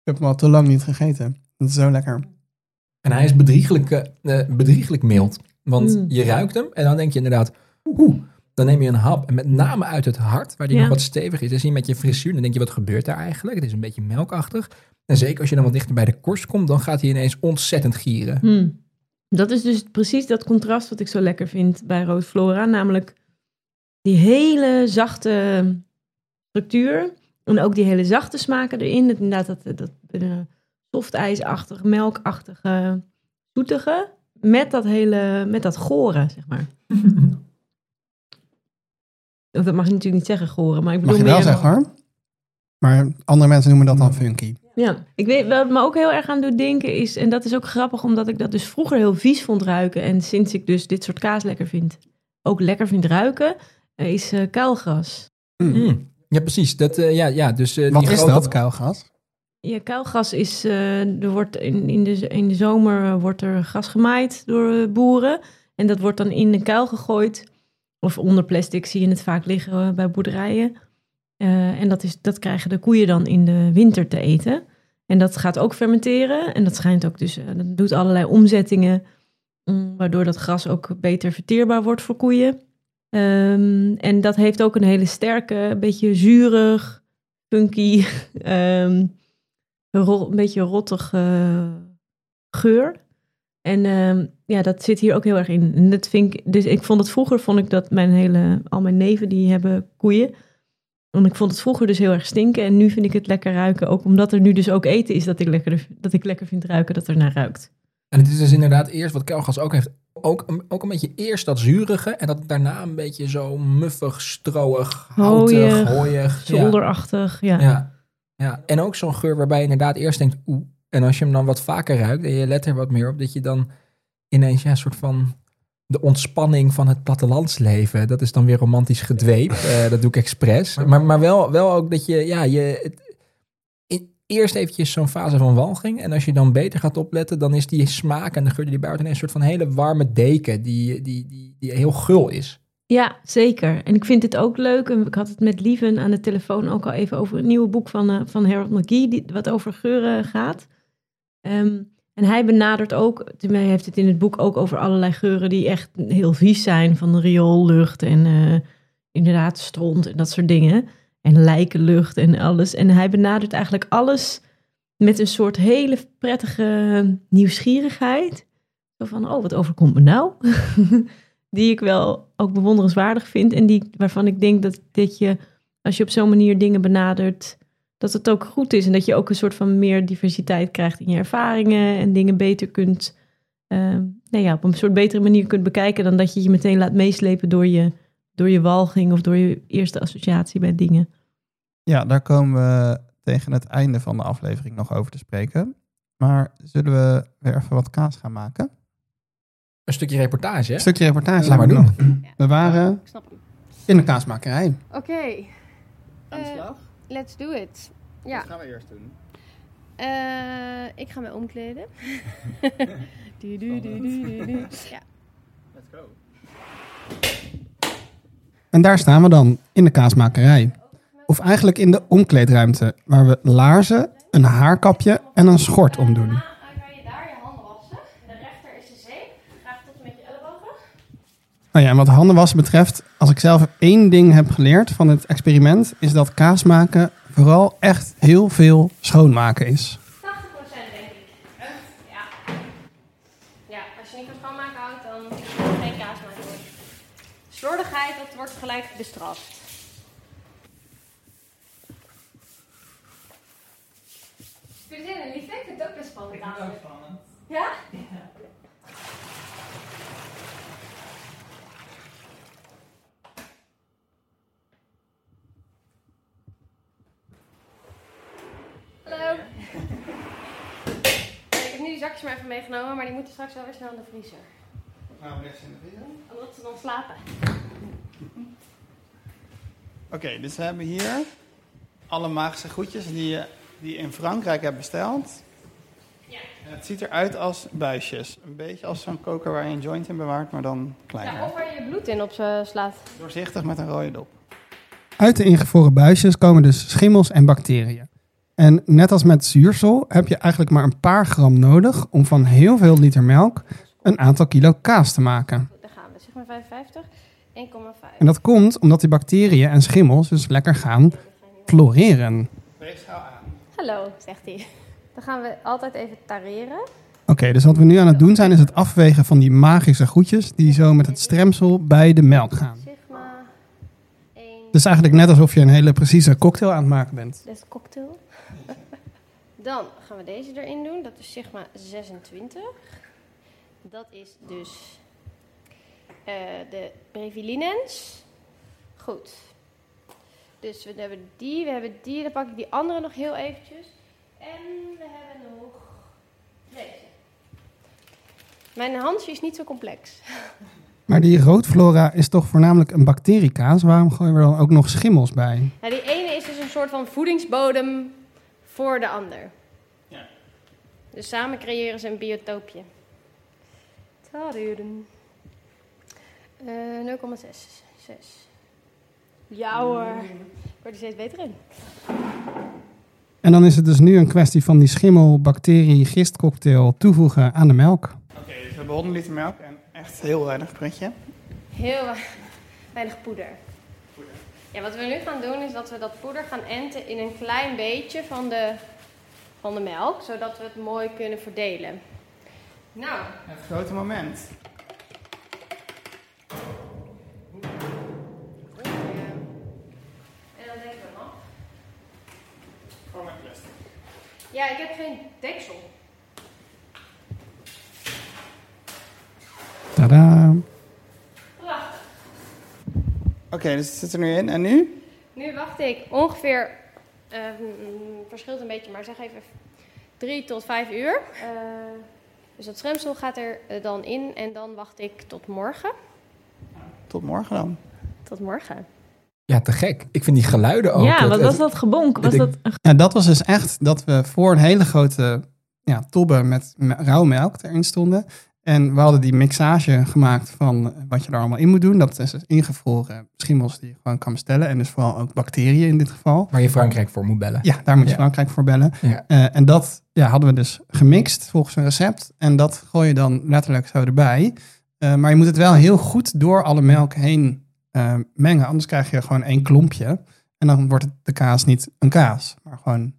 Ik heb hem al te lang niet gegeten. Het is zo lekker. En hij is bedriegelijk, eh, eh, bedriegelijk mild. Want Mm. je ruikt hem en dan denk je inderdaad, oeh, dan neem je een hap. En met name uit het hart, waar die Ja. nog wat stevig is. Dan zie je met je frisuur, dan denk je, wat gebeurt daar eigenlijk? Het is een beetje melkachtig. En zeker als je dan wat dichter bij de korst komt, dan gaat hij ineens ontzettend gieren. Hmm. Dat is dus precies dat contrast wat ik zo lekker vind bij Rood Flora. Namelijk die hele zachte structuur. En ook die hele zachte smaken erin. Dat, inderdaad, dat, dat, dat softijsachtig, melkachtige, zoetige. Met dat hele, met dat goren, zeg maar. Dat mag je natuurlijk niet zeggen, goren. Maar ik bedoel Mag je wel meer- zeggen hoor. Maar andere mensen noemen dat dan funky. Ja, ik weet wat me ook heel erg aan doet denken is, en dat is ook grappig omdat ik dat dus vroeger heel vies vond ruiken en sinds ik dus dit soort kaas lekker vind, ook lekker vind ruiken, eh, is eh kuilgras. Mm. Ja, precies. Dat, eh, ja, ja, dus, eh, Wat die is grote- dat, kuilgas? Ja, kuilgras is, eh, er wordt in, in, de, in de zomer eh, wordt er gras gemaaid door eh, boeren en dat wordt dan in een kuil gegooid of onder plastic zie je het vaak liggen bij boerderijen. En dat, is, dat krijgen de koeien dan in de winter te eten. En dat gaat ook fermenteren. En dat schijnt ook dus, dat doet allerlei omzettingen. mm, waardoor dat gras ook beter verteerbaar wordt voor koeien. Ehm, en dat heeft ook een hele sterke, beetje zuurig, funky, ehm, ro- een beetje rottige geur. En ehm, ja, dat zit hier ook heel erg in. En dat vind ik, dus ik vond het vroeger, vond ik dat mijn hele, al mijn neven die hebben koeien. En ik vond het vroeger dus heel erg stinken. En nu vind ik het lekker ruiken. Ook omdat er nu dus ook eten is dat ik lekker, dat ik lekker vind ruiken dat er naar ruikt. En het is dus inderdaad eerst wat kelgas ook heeft. Ook een, ook een beetje eerst dat zurige en dat daarna een beetje zo muffig, stroig, houtig, Hooiig. Ja. Zolderachtig, ja. Ja. Ja. En ook zo'n geur waarbij je inderdaad eerst denkt, oeh. En als je hem dan wat vaker ruikt en je let er wat meer op, dat je dan ineens ja, een soort van de ontspanning van het plattelandsleven. Dat is dan weer romantisch gedweep. Eh, dat doe ik expres. Maar, maar wel, wel ook dat je, ja, je... het- in- eerst eventjes zo'n fase van walging. En als je dan beter gaat opletten, dan is die smaak en de geur die ineens een soort van hele warme deken die, die, die, die heel gul is. Ja, zeker. En ik vind het ook leuk. En ik had het met Lieven aan de telefoon ook al even over een nieuwe boek van, eh, van Harold McGee, die, wat over geuren gaat. Ehm, en hij benadert ook, hij heeft het in het boek ook over allerlei geuren die echt heel vies zijn, van rioollucht en eh, inderdaad stront en dat soort dingen. En lijkenlucht en alles. En hij benadert eigenlijk alles met een soort hele prettige nieuwsgierigheid. Zo van, oh, wat overkomt me nou? die ik wel ook bewonderenswaardig vind. En die, waarvan ik denk dat, dat je, als je op zo'n manier dingen benadert, dat het ook goed is. En dat je ook een soort van meer diversiteit krijgt in je ervaringen. En dingen beter kunt, eh, nou ja, op een soort betere manier kunt bekijken. Dan dat je je meteen laat meeslepen door je, door je walging of door je eerste associatie bij dingen. Ja, daar komen we tegen het einde van de aflevering nog over te spreken. Maar zullen we weer even wat kaas gaan maken? Een stukje reportage, hè? Een stukje reportage. Laat maar hebben we doen. We waren Ik snap hem. in de kaasmakerij. Oké, Aan de Eh, let's do it. Ja, Wat gaan we eerst doen? eh, ik ga me omkleden. du, du, du, du, du, du. Ja. Let's go. En daar staan we dan, in de kaasmakerij. Of eigenlijk in de omkleedruimte, waar we laarzen, een haarkapje en een schort omdoen. Dan kan je daar je handen wassen. De rechter is de zeep. Graag tot en met je ellebogen. Nou ja, en wat handen wassen betreft, als ik zelf één ding heb geleerd van het experiment, is dat kaas maken vooral echt heel veel schoonmaken is. 80% denk ik. Ja. Ja, als je niet van schoonmaken houdt, dan is het geen kaas maken. Slordigheid, dat wordt gelijk bestraft. Je zin in, liefde? Ik vind het ook best spannend. spannend. Ja? Ik heb nu die zakjes maar even meegenomen, maar die moeten straks wel weer snel in de vriezer. Omdat ze dan slapen. Oké, dus we hebben hier alle magische goedjes die je, die je in Frankrijk hebt besteld. Ja. En het ziet eruit als buisjes. Een beetje als zo'n koker waar je een joint in bewaart, maar dan kleiner. Ja, of waar je bloed in op ze slaat. Doorzichtig met een rode dop. Uit de ingevroren buisjes komen dus schimmels en bacteriën. En net als met zuursel heb je eigenlijk maar een paar gram nodig om van heel veel liter melk een aantal kilo kaas te maken. Daar gaan we. Zeg maar 55. 1,5. En dat komt omdat die bacteriën en schimmels dus lekker gaan floreren. Hallo, zegt hij. Dan gaan we altijd even tareren. Oké, dus wat we nu aan het doen zijn is het afwegen van die magische goedjes die zo met het stremsel bij de melk gaan. Sigma 1. Het is eigenlijk net alsof je een hele precieze cocktail aan het maken bent. Is cocktail. Dan gaan we deze erin doen. Dat is Sigma 26. Dat is dus eh, de Brevilinens. Goed. Dus we hebben die, we hebben die. Dan pak ik die andere nog heel eventjes. En we hebben nog deze. Mijn handje is niet zo complex. Maar die roodflora is toch voornamelijk een bacteriekaas? Waarom gooien we er dan ook nog schimmels bij? Nou, die ene is dus een soort van voedingsbodem voor de ander. Ja. Dus samen creëren ze een biotoopje. Taduren. Eh 0,6. 6. Ja hoor. Ik word er steeds beter in. En dan is het dus nu een kwestie van die schimmel, bacterie, gistcocktail toevoegen aan de melk. Oké, dus we hebben 100 liter melk en echt heel weinig prutje. Heel we- weinig poeder. Ja, wat we nu gaan doen is dat we dat poeder gaan enten in een klein beetje van de, van de melk, zodat we het mooi kunnen verdelen. Nou, Het grote moment. En dan denken we nog. Gewoon met plastic. Ja, ik heb geen deksel. Tadaa! Prachtig. Oké, dus het zit er nu in. En nu? Nu wacht ik ongeveer, eh, mm, verschilt een beetje, maar zeg even 3 tot 5 uur. Eh, Dus dat schermsel gaat er eh, dan in en dan wacht ik tot morgen. Tot morgen dan. Tot morgen. Ja, te gek. Ik vind die geluiden ook. ja, het- wat was het- dat gebonk? Was ik- dat een Ja, dat was dus echt dat we voor een hele grote ja, tobbe met me- rauwe melk erin stonden. En we hadden die mixage gemaakt van wat je er allemaal in moet doen. Dat is dus ingevroren schimmels die je gewoon kan bestellen. En dus vooral ook bacteriën in dit geval. Waar je Frankrijk voor moet bellen. Ja, daar moet je Ja. Frankrijk voor bellen. Ja. Eh, en dat ja, hadden we dus gemixt volgens een recept. En dat gooi je dan letterlijk zo erbij. Eh, maar je moet het wel heel goed door alle melk heen eh, mengen. Anders krijg je gewoon één klompje. En dan wordt het de kaas niet een kaas. Maar gewoon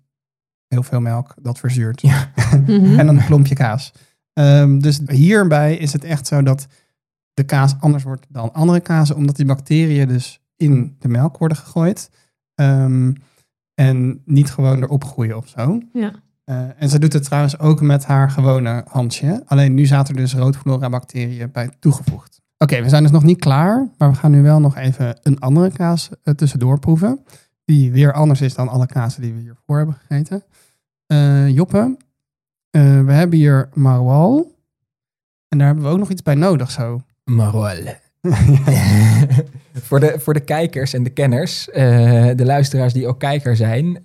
heel veel melk dat verzuurt. Ja. Mhm. en dan een klompje kaas. Ehm, dus hierbij is het echt zo dat de kaas anders wordt dan andere kazen. Omdat die bacteriën dus in de melk worden gegooid. Ehm, en niet gewoon erop groeien of zo. Ja. Eh, en ze doet het trouwens ook met haar gewone handje. Alleen nu zaten er dus roodflora bacteriën bij toegevoegd. Oké, we zijn dus nog niet klaar. Maar we gaan nu wel nog even een andere kaas eh, tussendoor proeven. Die weer anders is dan alle kazen die we hiervoor hebben gegeten. Eh, Joppe, eh, we hebben hier maroilles. En daar hebben we ook nog iets bij nodig zo. Marol. voor, de, voor de kijkers en de kenners, eh, de luisteraars die ook kijker zijn.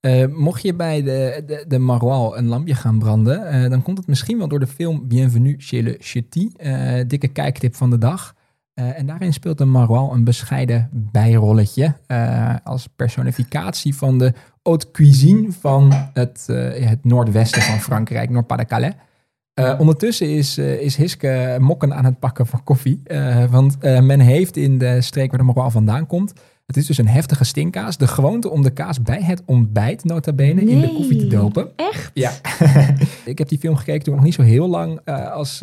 eh, mocht je bij de, de, de Maroilles een lampje gaan branden, dan komt het misschien wel door de film Bienvenue chez le eh, dikke kijktip van de dag. Eh, en daarin speelt de Maroilles een bescheiden bijrolletje. eh, als personificatie van de haute cuisine van het, eh, het noordwesten van Frankrijk, Noord-Pas-de-Calais. Ondertussen is, is Hiske mokken aan het pakken van koffie. Want men heeft in de streek waar de moraal vandaan komt... Het is dus een heftige stinkkaas. De gewoonte om de kaas bij het ontbijt, nota bene, in de koffie te dopen. Echt? Ja. ik heb die film gekeken toen ik nog niet zo heel lang als,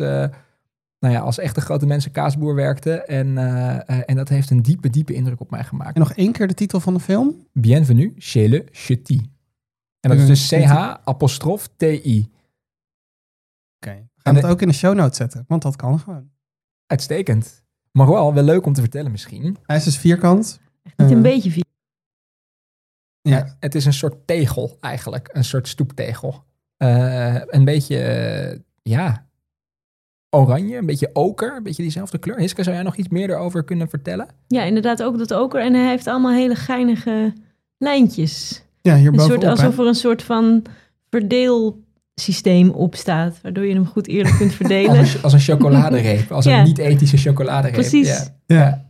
nou ja, als echte grote mensen kaasboer werkte. En, eh, eh, en dat heeft een diepe, diepe indruk op mij gemaakt. En nog één keer de titel van de film. Bienvenue chez le Ch'ti. En dat is dus CH apostrof TI. Oké. We gaan En het ook in de show notes zetten, want dat kan gewoon. Uitstekend. Maar wel, wel leuk om te vertellen misschien. Hij is dus vierkant. Echt niet Eh, een beetje vies. Ja. Het is een soort tegel eigenlijk. Een soort stoeptegel. Eh, een beetje, eh, ja, oranje, een beetje oker. Een beetje diezelfde kleur. Hiske, zou jij nog iets meer erover kunnen vertellen? Ja, inderdaad ook dat oker. En hij heeft allemaal hele geinige lijntjes. Ja, hier Een bovenop. soort, alsof er een soort van verdeelsysteem op staat. Waardoor je hem goed eerlijk kunt verdelen. Als een, als een chocoladereep. Als Ja. een niet-ethische chocoladereep. Precies. Ja. Ja.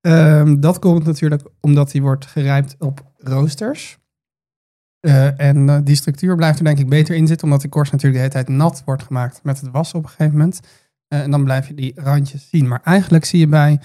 Ehm, dat komt natuurlijk omdat hij wordt gerijpt op roosters. Eh, en eh, die structuur blijft er denk ik beter in zitten, omdat die korst natuurlijk de hele tijd nat wordt gemaakt met het wassen op een gegeven moment. Eh, en dan blijf je die randjes zien. Maar eigenlijk zie je bij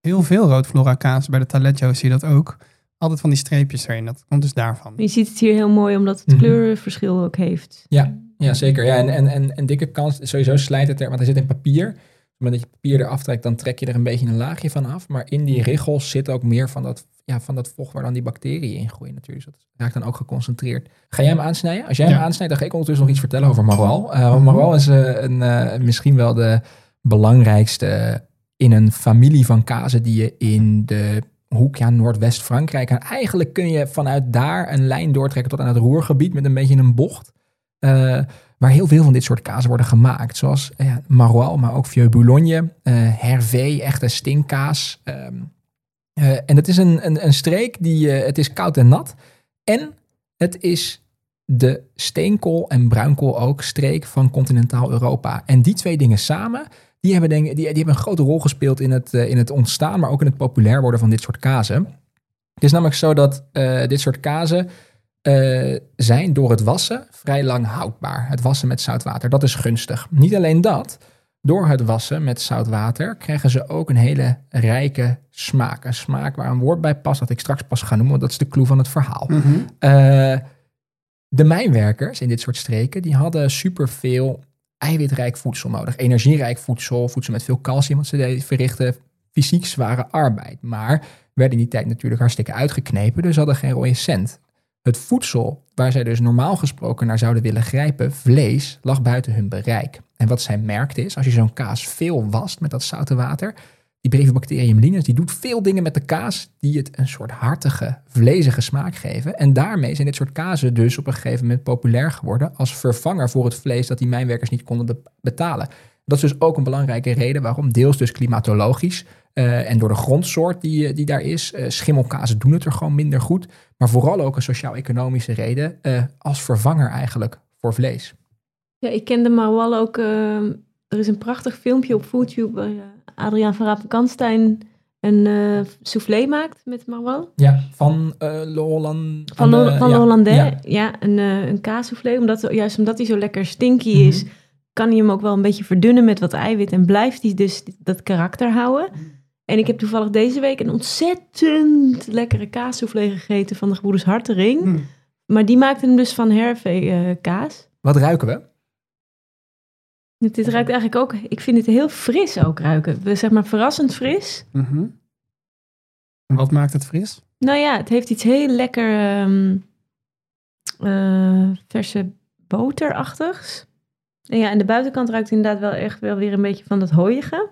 heel veel roodflora kaas, bij de Taleggio zie je dat ook, altijd van die streepjes erin. Dat komt dus daarvan. Je ziet het hier heel mooi, omdat het Mhm. kleurenverschil ook heeft. Ja, ja, zeker. Ja, en, en, en een dikke kans, sowieso slijt het er, want hij zit in papier. Op het moment dat je papier eraf trekt, dan trek je er een beetje een laagje van af. Maar in die richels zit ook meer van dat, ja, van dat vocht waar dan die bacteriën in groeien natuurlijk. Dus dat raakt dan ook geconcentreerd. Ga jij hem aansnijden? Als jij hem aansnijdt, dan ga ik ondertussen nog iets vertellen over Maroilles. Eh want Maroilles is eh, een, eh, misschien wel de belangrijkste in een familie van kazen die je in de hoek, ja, Noordwest-Frankrijk. En eigenlijk kun je vanuit daar een lijn doortrekken tot aan het Roergebied met een beetje een bocht. Waar heel veel van dit soort kazen worden gemaakt. Zoals ja, maar ook Vieux Boulogne, Hervé, echte stinkkaas. Ehm, eh, en het is een, een, een streek die, eh, het is koud en nat. En het is de steenkool en bruinkool ook streek van continentaal Europa. En die twee dingen samen, die hebben, denk, die, die hebben een grote rol gespeeld in het, eh, in het ontstaan, maar ook in het populair worden van dit soort kazen. Het is namelijk zo dat dit soort kazen zijn door het wassen vrij lang houdbaar. Het wassen met zout water, dat is gunstig. Niet alleen dat, door het wassen met zout water krijgen ze ook een hele rijke smaak. Een smaak waar een woord bij past dat ik straks pas ga noemen, want dat is de clue van het verhaal. Mhm. Eh, de mijnwerkers in dit soort streken, die hadden superveel eiwitrijk voedsel nodig. Energierijk voedsel, voedsel met veel calcium, want ze verrichten fysiek zware arbeid. Maar werden in die tijd natuurlijk hartstikke uitgeknepen, dus hadden geen rode cent. Het voedsel waar zij dus normaal gesproken naar zouden willen grijpen, vlees, lag buiten hun bereik. En wat zij merkte is, als je zo'n kaas veel wast met dat zoute water, die Brevibacterium linus, die doet veel dingen met de kaas die het een soort hartige, vlezige smaak geven. En daarmee zijn dit soort kazen dus op een gegeven moment populair geworden als vervanger voor het vlees dat die mijnwerkers niet konden be- betalen. Dat is dus ook een belangrijke reden waarom, deels dus klimatologisch eh, en door de grondsoort die, eh, die daar is. eh, schimmelkazen doen het er gewoon minder goed. Maar vooral ook een sociaal-economische reden als vervanger eigenlijk voor vlees. Ja, ik kende Marwal ook. eh, er is een prachtig filmpje op YouTube waar eh, Adriaan van Rapenkanstein een eh soufflé maakt met Marwal. Ja, van eh Le Holland. Van, de, van ja, Hollandais. ja. Ja, een, eh een kaassoufflé. Omdat, juist omdat hij zo lekker stinky Mhm. is, kan hij hem ook wel een beetje verdunnen met wat eiwit. En blijft hij dus dat karakter houden. En ik heb toevallig deze week een ontzettend lekkere kaassoufflé gegeten van de gebroeders Hartering. Hmm. Maar die maakten hem dus van Hervé eh, kaas. Wat ruiken we? Dit dit ruikt eigenlijk ook, ik vind het heel fris ook ruiken. We- Zeg maar verrassend fris. Mhm. En wat maakt het fris? Nou ja, het heeft iets heel lekker ehm, eh, verse boterachtigs. En ja, en de buitenkant ruikt inderdaad wel echt wel weer een beetje van dat hooiige.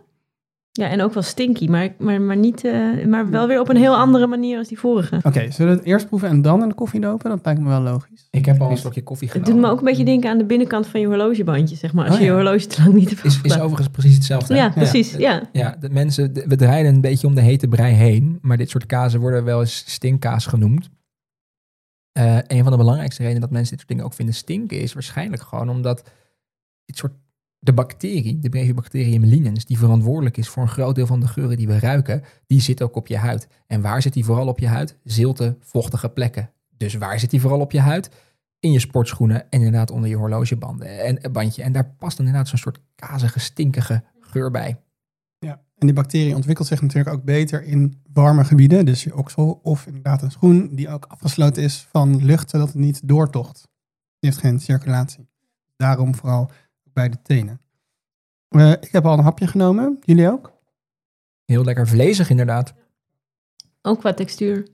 Ja, en ook wel stinky, maar, maar, maar, niet, eh, maar wel weer op een heel andere manier als die vorige. Oké, zullen we het eerst proeven en dan in de koffie dopen? Dat lijkt me wel logisch. Ik heb al een slokje koffie Het genomen. doet me ook een beetje denken aan de binnenkant van je horlogebandje, zeg maar. Als Oh je ja. je horloge te lang niet hebt Is, is overigens precies hetzelfde. Ja, precies. Ja. Ja, de mensen, we draaien een beetje om de hete brei heen, maar dit soort kazen worden wel eens stinkkaas genoemd. Eh, een van de belangrijkste redenen dat mensen dit soort dingen ook vinden stinken is waarschijnlijk gewoon omdat dit soort, de bacterie, de Brevibacterium linens, die verantwoordelijk is voor een groot deel van de geuren die we ruiken, die zit ook op je huid. En waar zit die vooral op je huid? Zilte, vochtige plekken. Dus waar zit die vooral op je huid? In je sportschoenen en inderdaad onder je horlogebanden en een bandje. En daar past dan inderdaad zo'n soort kazige, stinkige geur bij. Ja. En die bacterie ontwikkelt zich natuurlijk ook beter in warme gebieden. Dus je oksel of inderdaad een schoen die ook afgesloten is van lucht, zodat het niet doortocht. Die heeft geen circulatie. Daarom vooral bij de tenen. Eh, ik heb al een hapje genomen. Jullie ook? Heel lekker vlezig inderdaad. Ook qua textuur.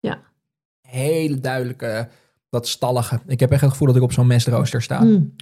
Ja. Hele duidelijke, dat stallige. Ik heb echt het gevoel dat ik op zo'n mestrooster sta. Mm.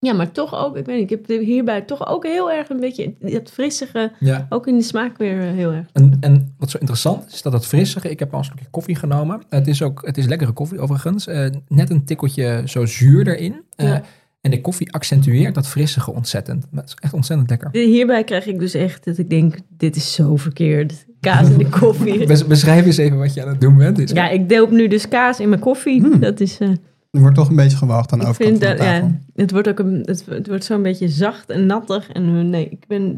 Ja, maar toch ook, ik weet niet, ik heb hierbij toch ook heel erg een beetje dat frissige, Ja. ook in de smaak weer eh, heel erg. En, en wat zo interessant is, dat het frissige, ik heb al een stukje koffie genomen. Het is ook, het is lekkere koffie overigens. Eh, net een tikkeltje zo zuur erin. Eh, Ja. En de koffie accentueert dat frissige ontzettend. Het is echt ontzettend lekker. Hierbij krijg ik dus echt dat ik denk, dit is zo verkeerd. Kaas in de koffie. Bes- Beschrijf eens even wat je aan het doen bent. Is- Ja, ik doop nu dus kaas in mijn koffie. Hmm. Dat is, eh, Er wordt toch een beetje gewaagd aan de overkant vind van de dat, tafel. ja, het wordt ook een, het, het wordt zo'n beetje zacht en nattig. En eh, nee, ik ben,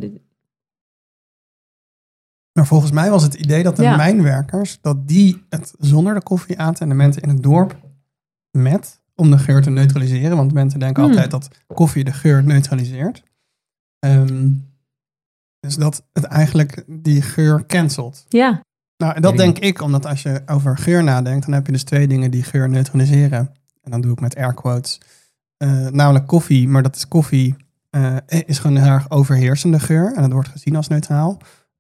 Maar volgens mij was het idee dat de Ja. mijnwerkers, dat die het zonder de koffie aten en de mensen in het dorp met, om de geur te neutraliseren. Want mensen denken Hmm. altijd dat koffie de geur neutraliseert. Ehm, dus dat het eigenlijk die geur cancelt. ja, Nou, en dat denk ik, omdat als je over geur nadenkt, dan heb je dus twee dingen die geur neutraliseren. En dan doe ik met air quotes. Eh, namelijk koffie, maar dat is koffie, eh, is gewoon een heel erg overheersende geur. En dat wordt gezien als neutraal.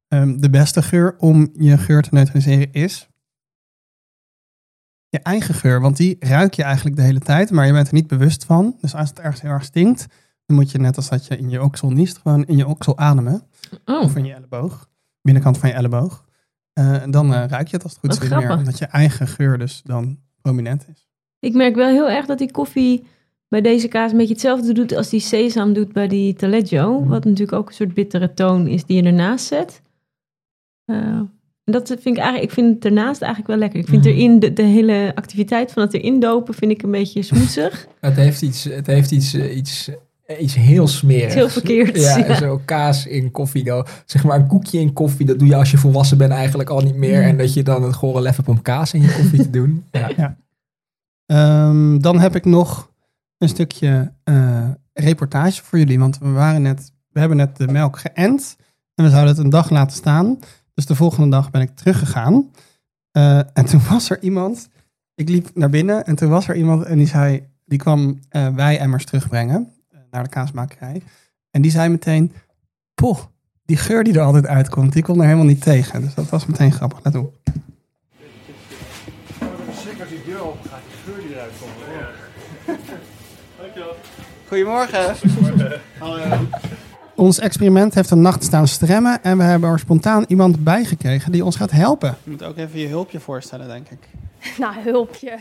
Ehm, de beste geur om je geur te neutraliseren is je eigen geur. Want die ruik je eigenlijk de hele tijd, maar je bent er niet bewust van. Dus als het ergens heel erg stinkt, dan moet je net als dat je in je oksel niest, gewoon in je oksel ademen. oh, Of in je elleboog. Binnenkant van je elleboog. En dan eh, ruik je het als het goed Wat is niet meer. Omdat je eigen geur dus dan prominent is. ik merk wel heel erg dat die koffie bij deze kaas een beetje hetzelfde doet als die sesam doet bij die taleggio. Wat natuurlijk ook een soort bittere toon is die je ernaast zet. Eh, dat vind ik eigenlijk, ik vind het ernaast eigenlijk wel lekker. Ik vind Mhm. erin, de, de hele activiteit van het erin dopen vind ik een beetje smoesig. Het heeft iets, het heeft iets, eh, iets, eh, iets heel smerigs. Heel verkeerds, Ja, ja. zo kaas in koffie. Nou, zeg maar een koekje in koffie, dat doe je als je volwassen bent eigenlijk al niet meer. Mm. En dat je dan het gore lef hebt om kaas in je koffie te doen. Ja. Ehm, dan heb ik nog een stukje eh, reportage voor jullie. Want we, waren net, we hebben net de melk geënt. En we zouden het een dag laten staan. Dus de volgende dag ben ik teruggegaan. Eh, en toen was er iemand. Ik liep naar binnen en toen was er iemand en die zei. Die kwam eh wijemmers terugbrengen eh, naar de kaasmakerij. En die zei meteen: Poh, die geur die er altijd uitkomt, die komt er helemaal niet tegen. Dus dat was meteen grappig. Let op. Zeker als die deur open gaat, die geur die eruit komt. Goedemorgen. Hallo. Ons experiment heeft een nacht staan stremmen en we hebben er spontaan iemand bij gekregen die ons gaat helpen. Je moet ook even je hulpje voorstellen, denk ik. Nou, hulpje.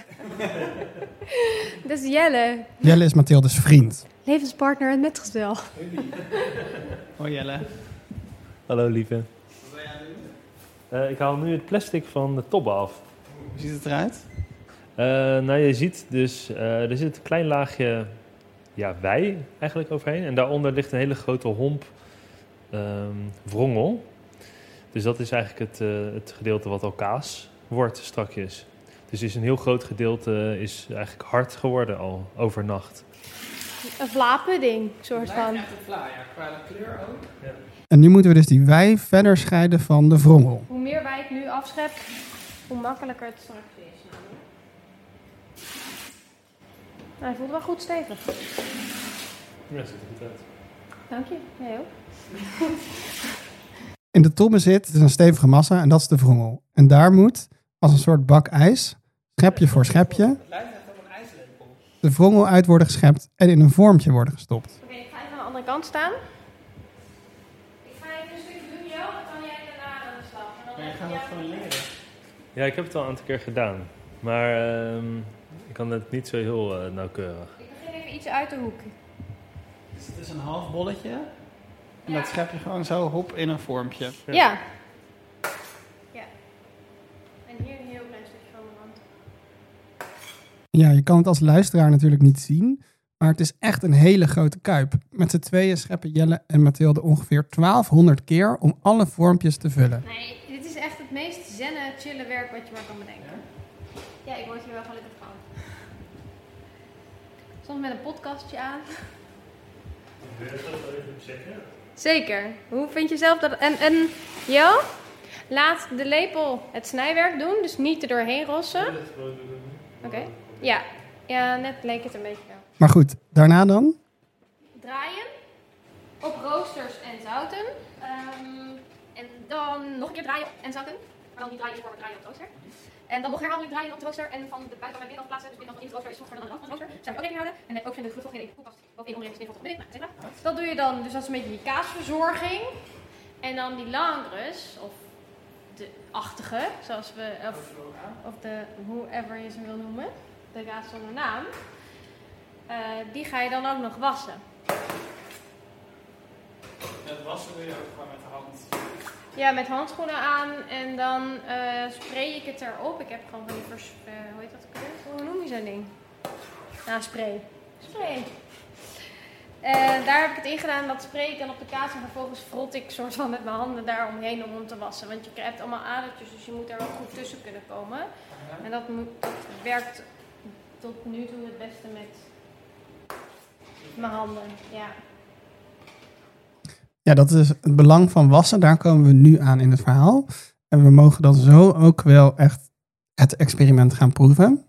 Dat is Jelle, Jelle is Mathildes vriend. levenspartner en metgezel. Hoi Jelle. Hallo lieve. Eh, ik haal nu het plastic van de top af. Hoe ziet het eruit? Eh, nou, je ziet dus, eh, er zit een klein laagje ja, wei eigenlijk overheen. En daaronder ligt een hele grote homp ehm, wrongel. Dus dat is eigenlijk het, eh, het gedeelte wat al kaas wordt strakjes. Dus is een heel groot gedeelte is eigenlijk hard geworden al overnacht. Een vlapudding, soort van. qua kleur ook. En nu moeten we dus die wei verder scheiden van de wrongel. Hoe meer wij het nu afschep, hoe makkelijker het straks is. namelijk. Nou, hij voelt wel goed stevig. Ja, ziet er goed uit. Dank je. Jij ook. In de tobbe zit dus een stevige massa en dat is de wrongel. En daar moet, als een soort bak ijs, schepje voor schepje, de wrongel uit worden geschept en in een vormpje worden gestopt. Oké, ik ga even aan de andere kant staan. Ik ga even een stukje doen, Jo. Dan kan jij daarna aan de slag. En dan heb gaat ik het jou- gewoon leren. Ja, ik heb het al een aantal keer gedaan. Maar ehm, kan het niet zo heel eh, nauwkeurig. Ik begin even iets uit de hoek. Dus het is een half bolletje. En dat schep je gewoon zo hop in een vormpje. Ja. Ja. Ja. En hier een heel klein stukje van de rand. Ja, je kan het als luisteraar natuurlijk niet zien, maar het is echt een hele grote kuip. Met z'n tweeën scheppen Jelle en Mathilde ongeveer 1200 keer om alle vormpjes te vullen. Nee, dit is echt het meest zennen, chille werk wat je maar kan bedenken. Ja, ik word hier wel gelukkig. Soms met een podcastje aan. Wil je dat even? Zeker. Hoe vind je zelf dat... En, en Jo, laat de lepel het snijwerk doen, dus niet er doorheen rossen. Oké. Ja. ja, net leek het een beetje wel. Maar goed, daarna dan? Draaien op roosters en zouten. Ehm, en dan nog een keer draaien en zouten. Maar dan niet draaien voor draaien op rooster. En dan nog herhaaldelijk draaien op de rooster. En van de buitenkant naar binnen plaatsen. Dus in de rooster is vochtiger dan de rand rooster. Zou je ook rekening houden. En ook vinden de vocht in de koelkast. Is vocht beneden. Nou, et cetera. Dat doe je dan. Dus dat is een beetje die kaasverzorging. En dan die langres. Of de achtige. Zoals we... Of, of de whoever je ze wil noemen. De kaas zonder naam. Eh, die ga je dan ook nog wassen. Het wassen doe je ook gewoon met de hand. Ja, met handschoenen aan en dan eh, spray ik het erop. Ik heb gewoon van die vers... eh, hoe heet dat? Hoe noem je zo'n ding? Nou, spray. Spray. En daar heb ik het in gedaan. Dat spray ik dan op de kaas en vervolgens frot ik soort van met mijn handen daar omheen om om te wassen. Want je hebt allemaal adertjes, dus je moet er wel goed tussen kunnen komen. En dat, moet, dat werkt tot nu toe het beste met mijn handen. Ja. Ja, dat is het belang van wassen. Daar komen we nu aan in het verhaal. En we mogen dan zo ook wel echt het experiment gaan proeven.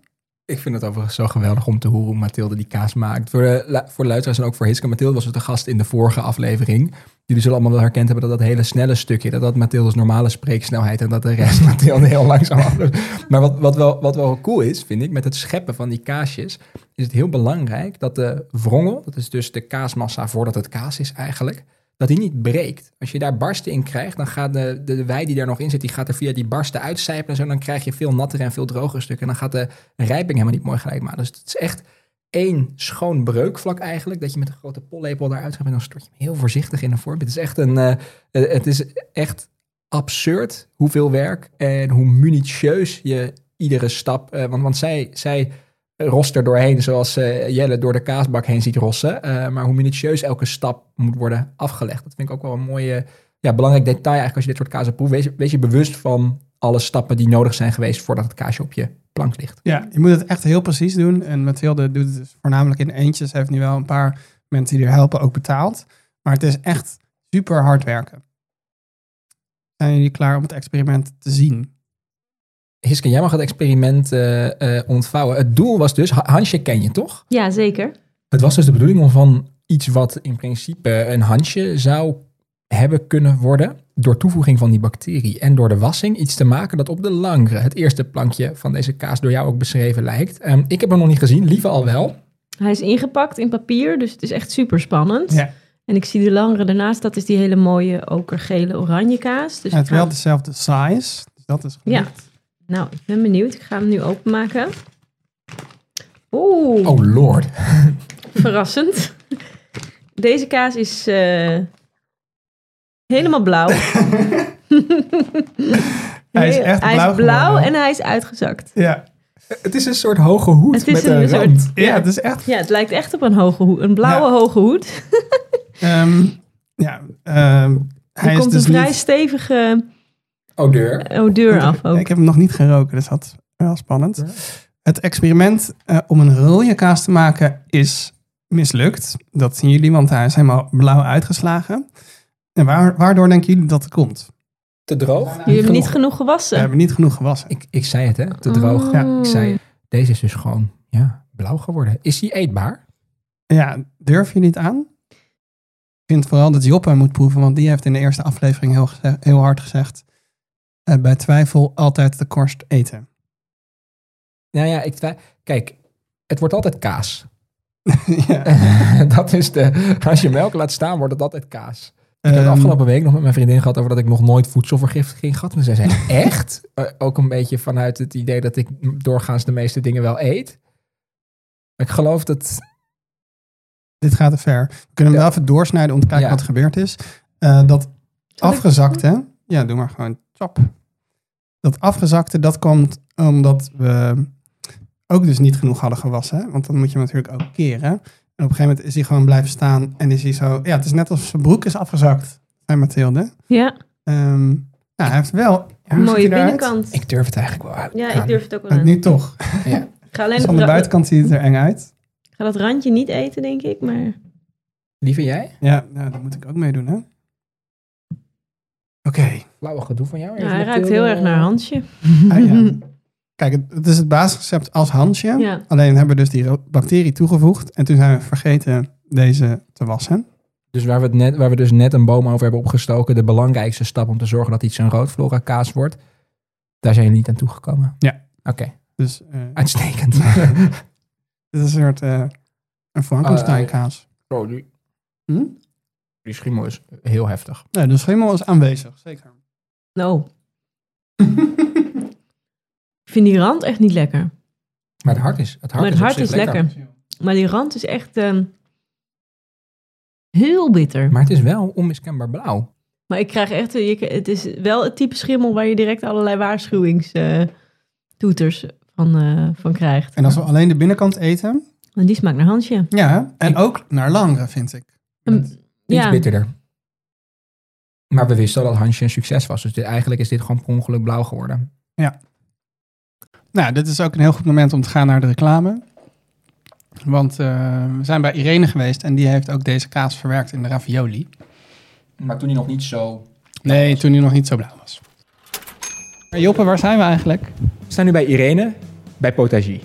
Ik vind het overigens zo geweldig om te horen hoe Mathilde die kaas maakt. Voor de, voor de luisteraars en ook voor Hiske. Mathilde was het de gast in de vorige aflevering. Jullie zullen allemaal wel herkend hebben dat dat hele snelle stukje, dat dat Mathilde's normale spreeksnelheid en dat de rest Mathilde heel langzaam afloopt. Maar wat, wat, wel, wat wel cool is, vind ik, met het scheppen van die kaasjes, is het heel belangrijk dat de wrongel, dat is dus de kaasmassa voordat het kaas is eigenlijk, dat die niet breekt. Als je daar barsten in krijgt, dan gaat de, de, de wei die daar nog in zit, die gaat er via die barsten uitcijpelen en zo. Dan krijg je veel nattere en veel drogere stukken. En dan gaat de rijping helemaal niet mooi gelijk maken. Dus het is echt één schoon breukvlak eigenlijk. Dat je met een grote pollepel daaruit gaat en dan stort je hem heel voorzichtig in een vorm. Het is echt een, eh, eh, het is echt absurd hoeveel werk en hoe minutieus je iedere stap, eh, want, want zij, zij rost er doorheen zoals eh, Jelle door de kaasbak heen ziet rossen. Eh, maar hoe minutieus elke stap moet worden afgelegd. Dat vind ik ook wel een mooie, ja, belangrijk detail eigenlijk als je dit soort kazen proeft. Wees, je bewust van alle stappen die nodig zijn geweest voordat het kaasje op je plank ligt. Ja, je moet het echt heel precies doen. En Mathilde doet het dus voornamelijk in eentjes. Heeft nu wel een paar mensen die er helpen ook betaald. Maar het is echt super hard werken. Zijn jullie klaar om het experiment te zien? Hiske, jij mag het experiment eh, eh, ontvouwen. Het doel was dus, Ha- Hansje ken je toch? Ja, zeker. Het was dus de bedoeling om van iets wat in principe een handje zou hebben kunnen worden, door toevoeging van die bacterie en door de wassing, iets te maken dat op de langere, het eerste plankje van deze kaas door jou ook beschreven lijkt. Ehm, ik heb hem nog niet gezien, lieve al wel. Hij is ingepakt in papier, dus het is echt super spannend. Ja. En ik zie de langere daarnaast, dat is die hele mooie okergele oranje kaas. Dus het is ga- wel dezelfde size. Dus dat is Ja. Nou, ik ben benieuwd. Ik ga hem nu openmaken. Oeh, Oh lord. verrassend. Deze kaas is eh, helemaal blauw. Hij is echt hij blauw is blauw en hij is uitgezakt. Ja. Het is een soort hoge hoed Het is met een een, soort- ja, het is echt... Ja, het lijkt echt op een hoge hoed. Een blauwe Ja. hoge hoed. ehm, ja, ehm, Er hij is komt dus een vrij niet... stevige Odeur. odeur af ook. Ik heb hem nog niet geroken, dus dat is wel spannend. Het experiment eh, om een rode kaas te maken is mislukt. Dat zien jullie, want hij is helemaal blauw uitgeslagen. En waar, waardoor denken jullie dat het komt? Te droog? Jullie hebben niet genoeg gewassen. We hebben niet genoeg gewassen. Ik, ik zei het, hè? Te droog. Ja, Ik zei, deze is dus gewoon ja, blauw geworden. Is die eetbaar? Ja, durf je niet aan? Ik vind vooral dat Joppe moet proeven, want die heeft in de eerste aflevering heel, heel hard gezegd... eh, bij twijfel altijd de korst eten. Nou ja, ik Kijk, het wordt altijd kaas. ja. dat is de... Als je melk laat staan, wordt het altijd kaas. Ik heb Ehm, het afgelopen week nog met mijn vriendin gehad over dat ik nog nooit voedselvergiftiging gehad. En zij zei, echt? Eh, ook een beetje vanuit het idee dat ik doorgaans de meeste dingen wel eet. Maar ik geloof dat... Dit gaat te ver. We kunnen hem wel even doorsnijden om te kijken Ja. wat er gebeurd is. Eh, dat afgezakte, ja, doe maar gewoon Dat afgezakte, dat komt omdat we ook dus niet genoeg hadden gewassen. Want dan moet je hem natuurlijk ook keren. En op een gegeven moment is hij gewoon blijven staan en is hij zo... Ja, het is net alsof zijn broek is afgezakt bij Mathilde. Ja, Ehm, nou, hij heeft wel... Ja, hoe mooie binnenkant. Ik durf het eigenlijk wel uit. Ja, ik durf het ook wel aan. nu toch. Ik ga alleen Dus van de buitenkant ziet het er eng uit. ik ga dat randje niet eten, denk ik. Maar Liever jij? Ja, nou, daar moet ik ook mee doen, hè. Oké. Blauwe gedoe van jou? ja, hij ruikt heel erg naar Hansje. Ah, ja. Kijk, het, is het basisrecept als Hansje. Ja. Alleen hebben we dus die bacterie toegevoegd. En toen zijn we vergeten deze te wassen. Dus waar we, het net, waar we dus net een boom over hebben opgestoken, de belangrijkste stap om te zorgen dat iets een roodflora kaas wordt, daar zijn jullie niet aan toegekomen? Ja. Oké, Dus eh, uitstekend. dit is een soort eh een Frankenstein kaas. oh, die, Hm? Die schimmel is heel heftig. Nee, de schimmel is aanwezig, zeker. Nou, ik vind die rand echt niet lekker. Maar het hart is, het hart maar het is, hart lekker. Maar die rand is echt ehm, heel bitter. Maar het is wel onmiskenbaar blauw. Maar ik krijg echt, je, het is wel het type schimmel waar je direct allerlei waarschuwingstoeters van, eh, van krijgt. En als we alleen de binnenkant eten, En die smaakt naar Hansje. ja, en ook naar langere, vind ik. Ehm, Iets ja, bitterder. Maar we wisten al dat Hansje een succes was. Dus dit, eigenlijk is dit gewoon per ongeluk blauw geworden. Nou, dit is ook een heel goed moment om te gaan naar de reclame. Want eh, we zijn bij Irene geweest en die heeft ook deze kaas verwerkt in de ravioli. Maar toen hij nog niet zo... Nee, toen hij nog niet zo blauw was. Maar Joppe, waar zijn we eigenlijk? We staan nu bij Irene, bij Potagie.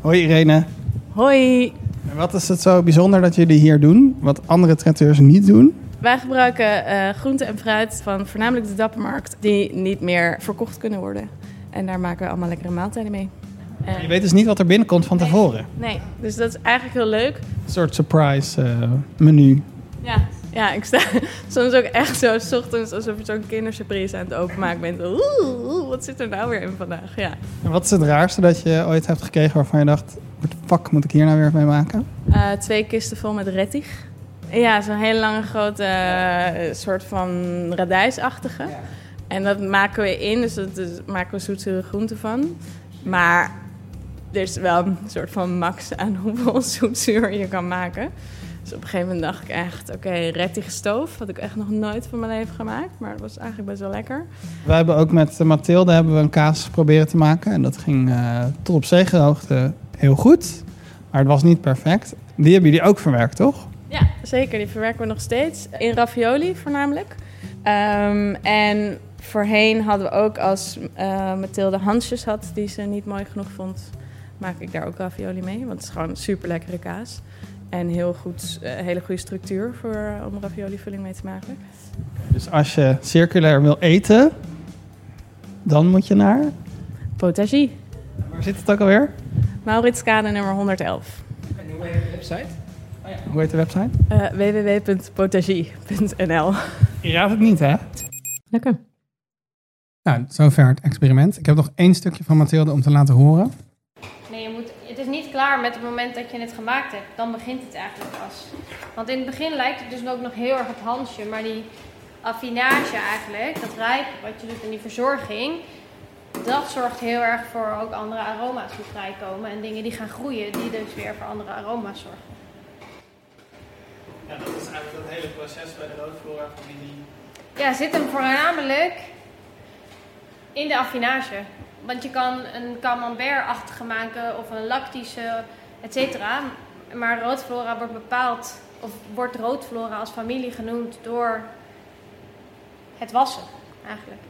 Hoi Irene. Hoi. En Wat is het zo bijzonder dat jullie hier doen, wat andere traiteurs niet doen? Wij gebruiken eh groenten en fruit van voornamelijk de Dappermarkt die niet meer verkocht kunnen worden. En daar maken we allemaal lekkere maaltijden mee. Je weet dus niet wat er binnenkomt van tevoren. Nee, dus dat is eigenlijk heel leuk. Een soort surprise eh, menu. Ja, ja, ik sta soms ook echt zo 's ochtends alsof je zo'n kindersurprise aan het openmaken bent. Oeh, oeh, wat zit er nou weer in vandaag? Ja. En wat is het raarste dat je ooit hebt gekregen waarvan je dacht, wat fuck moet ik hier nou weer mee maken? Eh, twee kisten vol met rettig. Ja, zo'n hele lange grote eh, soort van radijsachtige. En dat maken we in, dus dat is- maken we zoetzure groenten van. Maar er is wel een soort van max aan hoeveel zoetzuur je kan maken. Dus op een gegeven moment dacht ik echt, oké, rettig stoof. Had ik echt nog nooit van mijn leven gemaakt. Maar dat was eigenlijk best wel lekker. Wij hebben ook met Mathilde hebben we een kaas proberen te maken. En dat ging eh, tot op zekere hoogte heel goed. Maar het was niet perfect. Die hebben jullie ook verwerkt, toch? Ja, zeker. Die verwerken we nog steeds. In ravioli voornamelijk. Ehm, en voorheen hadden we ook als eh Mathilde Hansjes had, die ze niet mooi genoeg vond, maak ik daar ook ravioli mee. Want het is gewoon een super lekkere kaas. En heel goed, eh, hele goede structuur voor, eh, om ravioli vulling mee te maken. Dus als je circulair wil eten, dan moet je naar... Potagie. Waar zit het ook alweer? Mauritskade nummer 111. En hoe heet de website? Hoe heet de website? Eh, www.potagie.nl Je raadt het niet, hè? Lekker. Nou, zover het experiment. Ik heb nog één stukje van Mathilde om te laten horen. Nee, je moet, het is niet klaar met het moment dat je het gemaakt hebt. Dan begint het eigenlijk pas. Want in het begin lijkt het dus ook nog heel erg op hansje. Maar die affinage eigenlijk, dat rijpen wat je doet in die verzorging... dat zorgt heel erg voor ook andere aroma's die vrijkomen. En dingen die gaan groeien, die dus weer voor andere aroma's zorgen. Ja, dat is eigenlijk dat hele proces bij de roodflora familie. Ja, zit hem voornamelijk in de affinage. Want je kan een camembert-achtige maken of een lactische, et cetera. Maar roodflora wordt bepaald, of wordt roodflora als familie genoemd door het wassen eigenlijk.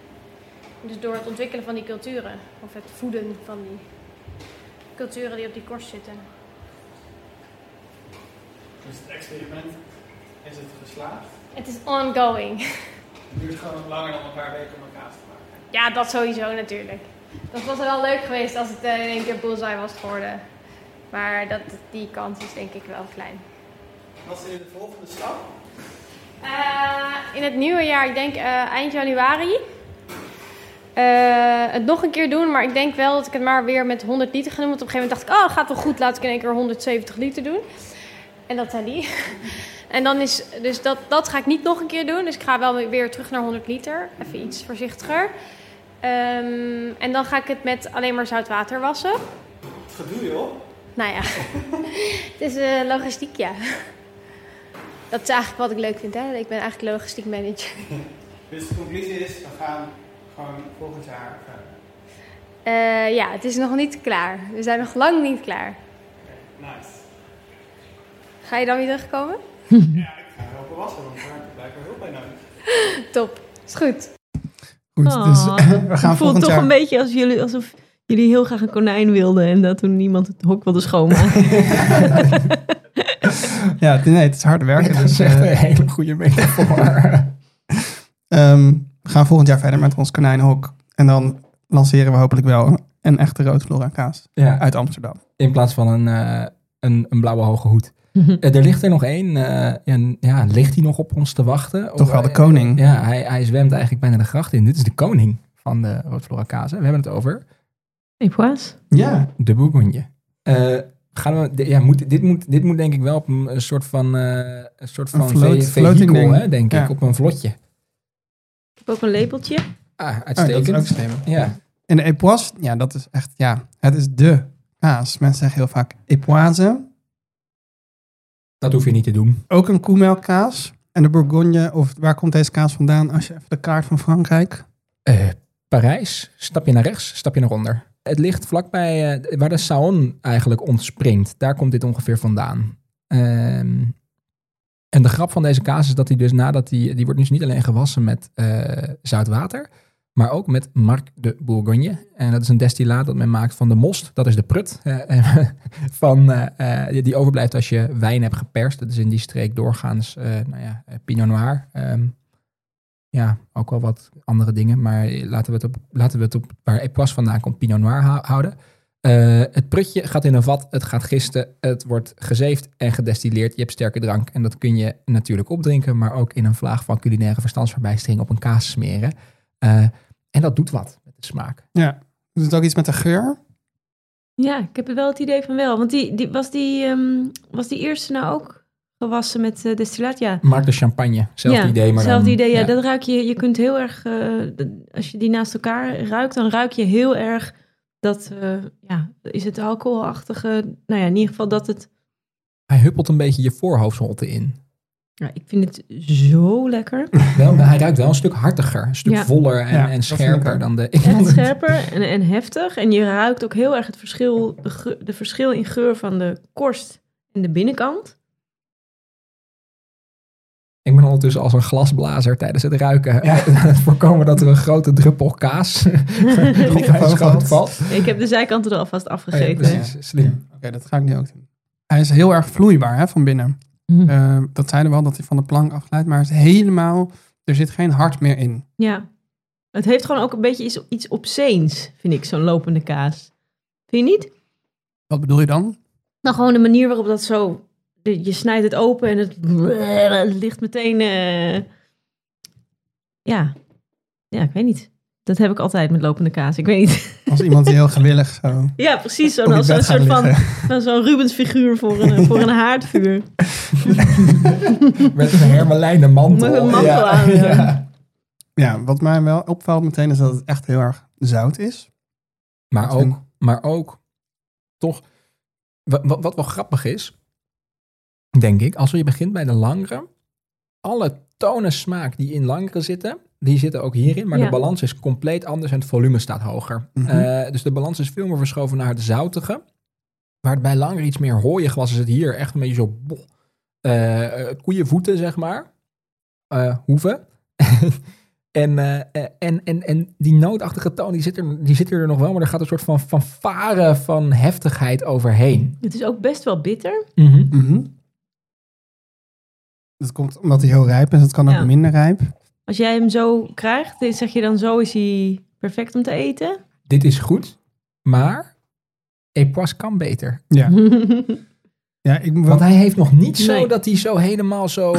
Dus door het ontwikkelen van die culturen. Of het voeden van die culturen die op die korst zitten. Dus het experiment is het geslaagd. Het is ongoing. Het duurt gewoon nog langer dan een paar weken om elkaar te maken. Ja, dat sowieso natuurlijk. Dat was wel leuk geweest als het eh, in één keer bullseye was geworden. Maar dat, die kans is denk ik wel klein. Wat is de volgende stap? Eh, in het nieuwe jaar, ik denk eh, eind januari. Eh, het nog een keer doen, maar ik denk wel dat ik het maar weer met 100 liter ga doen. Want op een gegeven moment dacht ik, oh, gaat wel goed, laat ik in één keer 170 liter doen. En dat zijn die. en dan is, dus dat, dat ga ik niet nog een keer doen. Dus ik ga wel weer terug naar 100 liter. Even iets voorzichtiger. Ehm, en dan ga ik het met alleen maar zout water wassen. Wat doe je joh? Nou ja, het is eh, logistiek, ja. Dat is eigenlijk wat ik leuk vind, hè. Ik ben eigenlijk logistiek manager. Dus de conclusie is, we gaan gewoon volgend jaar verder. Eh, ja, het is nog niet klaar. We zijn nog lang niet klaar. Nice. Ga je dan weer terugkomen? Ja, ik ga helpen wassen, want daar heb ik blijkbaar hulp bij nodig. Top, is goed. Goed, Oh, dus we gaan het voelt toch jaar... een beetje als jullie, alsof jullie heel graag een konijn wilden en dat toen niemand het hok wilde schoonmaken. Ja, nee, het is harde werken. Dat Dus, is echt eh, een hele goede metafoor. ehm, we gaan volgend jaar verder met ons konijnenhok. En dan lanceren we hopelijk wel een, een echte roodflora kaas ja, uit Amsterdam. in plaats van een, eh, een, een blauwe hoge hoed. Eh, er ligt er nog één. eh, en, ja, ligt hij nog op ons te wachten? Toch wel de koning. Ja, hij, hij zwemt eigenlijk bijna de gracht in. Dit is de koning van de roodflora kazen. We hebben het over Epoise. Ja. de Bourgogne. Eh, gaan we, ja, moet, dit, moet, dit moet denk ik wel op een, een soort van, eh een soort van float- ve- floating vehikel, ding. hè, denk Ja. ik. Op een vlotje. Ik heb ook een lepeltje. Ah, Oh, dat uitstekend. is ook ja. En de Epoise, ja, dat is echt, ja, het is de kaas. Mensen zeggen heel vaak Epoise. Dat hoef je niet te doen. Ook een koemelkkaas. En de Bourgogne, of waar komt deze kaas vandaan? Als je even de kaart van Frankrijk. Eh, Parijs, stap je naar rechts, stap je naar onder. Het ligt vlakbij eh, waar de Saône eigenlijk ontspringt. Daar komt dit ongeveer vandaan. Ehm, en de grap van deze kaas is dat hij dus nadat hij... Die wordt dus niet alleen gewassen met eh, zout water... maar ook met Marc de Bourgogne. En dat is een destillaat dat men maakt van de most. Dat is de prut. eh, van, eh, eh, die overblijft als je wijn hebt geperst. Dat is in die streek doorgaans nou ja, Pinot Noir. Ehm, ja, ook wel wat andere dingen. Maar laten we het op, laten we het op waar Epoisse vandaan komt, Pinot Noir hou- houden. Eh, het prutje gaat in een vat, het gaat gisten, het wordt gezeefd en gedestilleerd. Je hebt sterke drank en dat kun je natuurlijk opdrinken, maar ook in een vlaag van culinaire verstandsverbijstering op een kaas smeren. Eh, en dat doet wat met de smaak. Ja. Doet het ook iets met de geur? Ja, ik heb wel het idee van wel. Want die, die, was, die, ehm, was die eerste nou ook gewassen met eh, destillaat? Ja. Mark de champagne, zelfde ja, idee, maar hetzelfde dan, idee. Ja, ja. dat ruik je. Je kunt heel erg, eh, als je die naast elkaar ruikt, dan ruik je heel erg dat, eh, ja, is het alcoholachtige. Nou ja, in ieder geval dat het. Hij huppelt een beetje je voorhoofdsholte in. Ja, ik vind het zo lekker. Wel, hij ruikt wel een stuk hartiger, een stuk Ja. voller en, Ja, en scherper dan de... Echt scherper en, en heftig. En je ruikt ook heel erg het verschil, de, ge- de verschil in geur van de korst en de binnenkant. Ik ben ondertussen als een glasblazer tijdens het ruiken het voorkomen dat er een grote druppel kaas op valt. Ik heb de zijkanten er alvast Oh ja, afgegeten. precies, slim. Oké, dat ga ik nu ook doen. Hij is heel erg vloeibaar hè, van binnen. Hm. Eh, dat zeiden we al, dat hij van de plank afglijdt. Maar hij is helemaal, er zit geen hart meer in. Ja. Het heeft gewoon ook een beetje iets, iets obsceens, vind ik, zo'n lopende kaas. Vind je niet? Wat bedoel je dan? Nou, gewoon de manier waarop dat zo je snijdt het open en het, ligt meteen... eh, ja. ja, ik weet niet. Dat heb ik altijd met lopende kaas. Ik weet niet. Als iemand die heel gewillig zo... Ja, precies. Zo'n je als gaat soort van, liggen. van zo'n Rubens figuur voor een, voor een haardvuur. Met een hermelijnen mantel. Met een mantel ja. aan, ja. Ja. Ja, wat mij wel opvalt meteen is dat het echt heel erg zout is. Maar Dat vind- ook, maar ook toch, wat, wat, wat wel grappig is, denk ik, als je begint bij de langere, alle tonen smaak die in langere zitten, die zitten ook hierin, maar Ja. de balans is compleet anders en het volume staat hoger. Mhm. Eh, dus de balans is veel meer verschoven naar het zoutige. Waar het bij langer iets meer hooiig was, is het hier echt een beetje zo boh, eh, eh, koeienvoeten, zeg maar. Eh, hoeven. en, en, en, en die noodachtige toon, die zit, er, die zit er nog wel, maar er gaat een soort van fanfare van heftigheid overheen. Het is ook best wel bitter. Mhm. Dat komt omdat hij heel rijp is. Het kan ook Ja. minder rijp. Als jij hem zo krijgt, zeg je dan zo is hij perfect om te eten? Dit is goed, maar Epois kan beter. Ja. ja ik, Want hij heeft nog niet zo Nee. dat hij zo helemaal zo...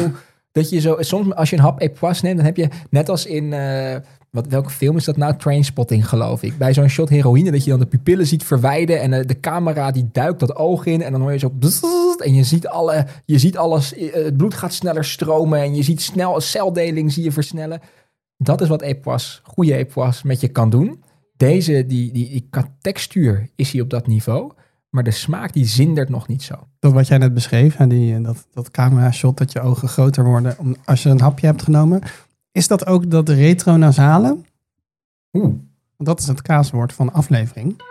Dat je zo... Soms als je een hap Epois neemt, dan heb je net als in... eh, wat, welke film is dat nou? Trainspotting, geloof ik. Bij zo'n shot heroïne, dat je dan de pupillen ziet verwijden... en de camera die duikt dat oog in... en dan hoor je zo... en je ziet, alle, je ziet alles... eh, het bloed gaat sneller stromen... en je ziet snel celdeling zie je versnellen. Dat is wat goede Epois, met je kan doen. Deze, die, die, die textuur is hij op dat niveau... maar de smaak die zindert nog niet zo. dat wat jij net beschreef, die, dat, dat camera shot dat je ogen groter worden als je een hapje hebt genomen. Is dat ook dat retronasale? Oeh. Dat is het kaaswoord van de aflevering.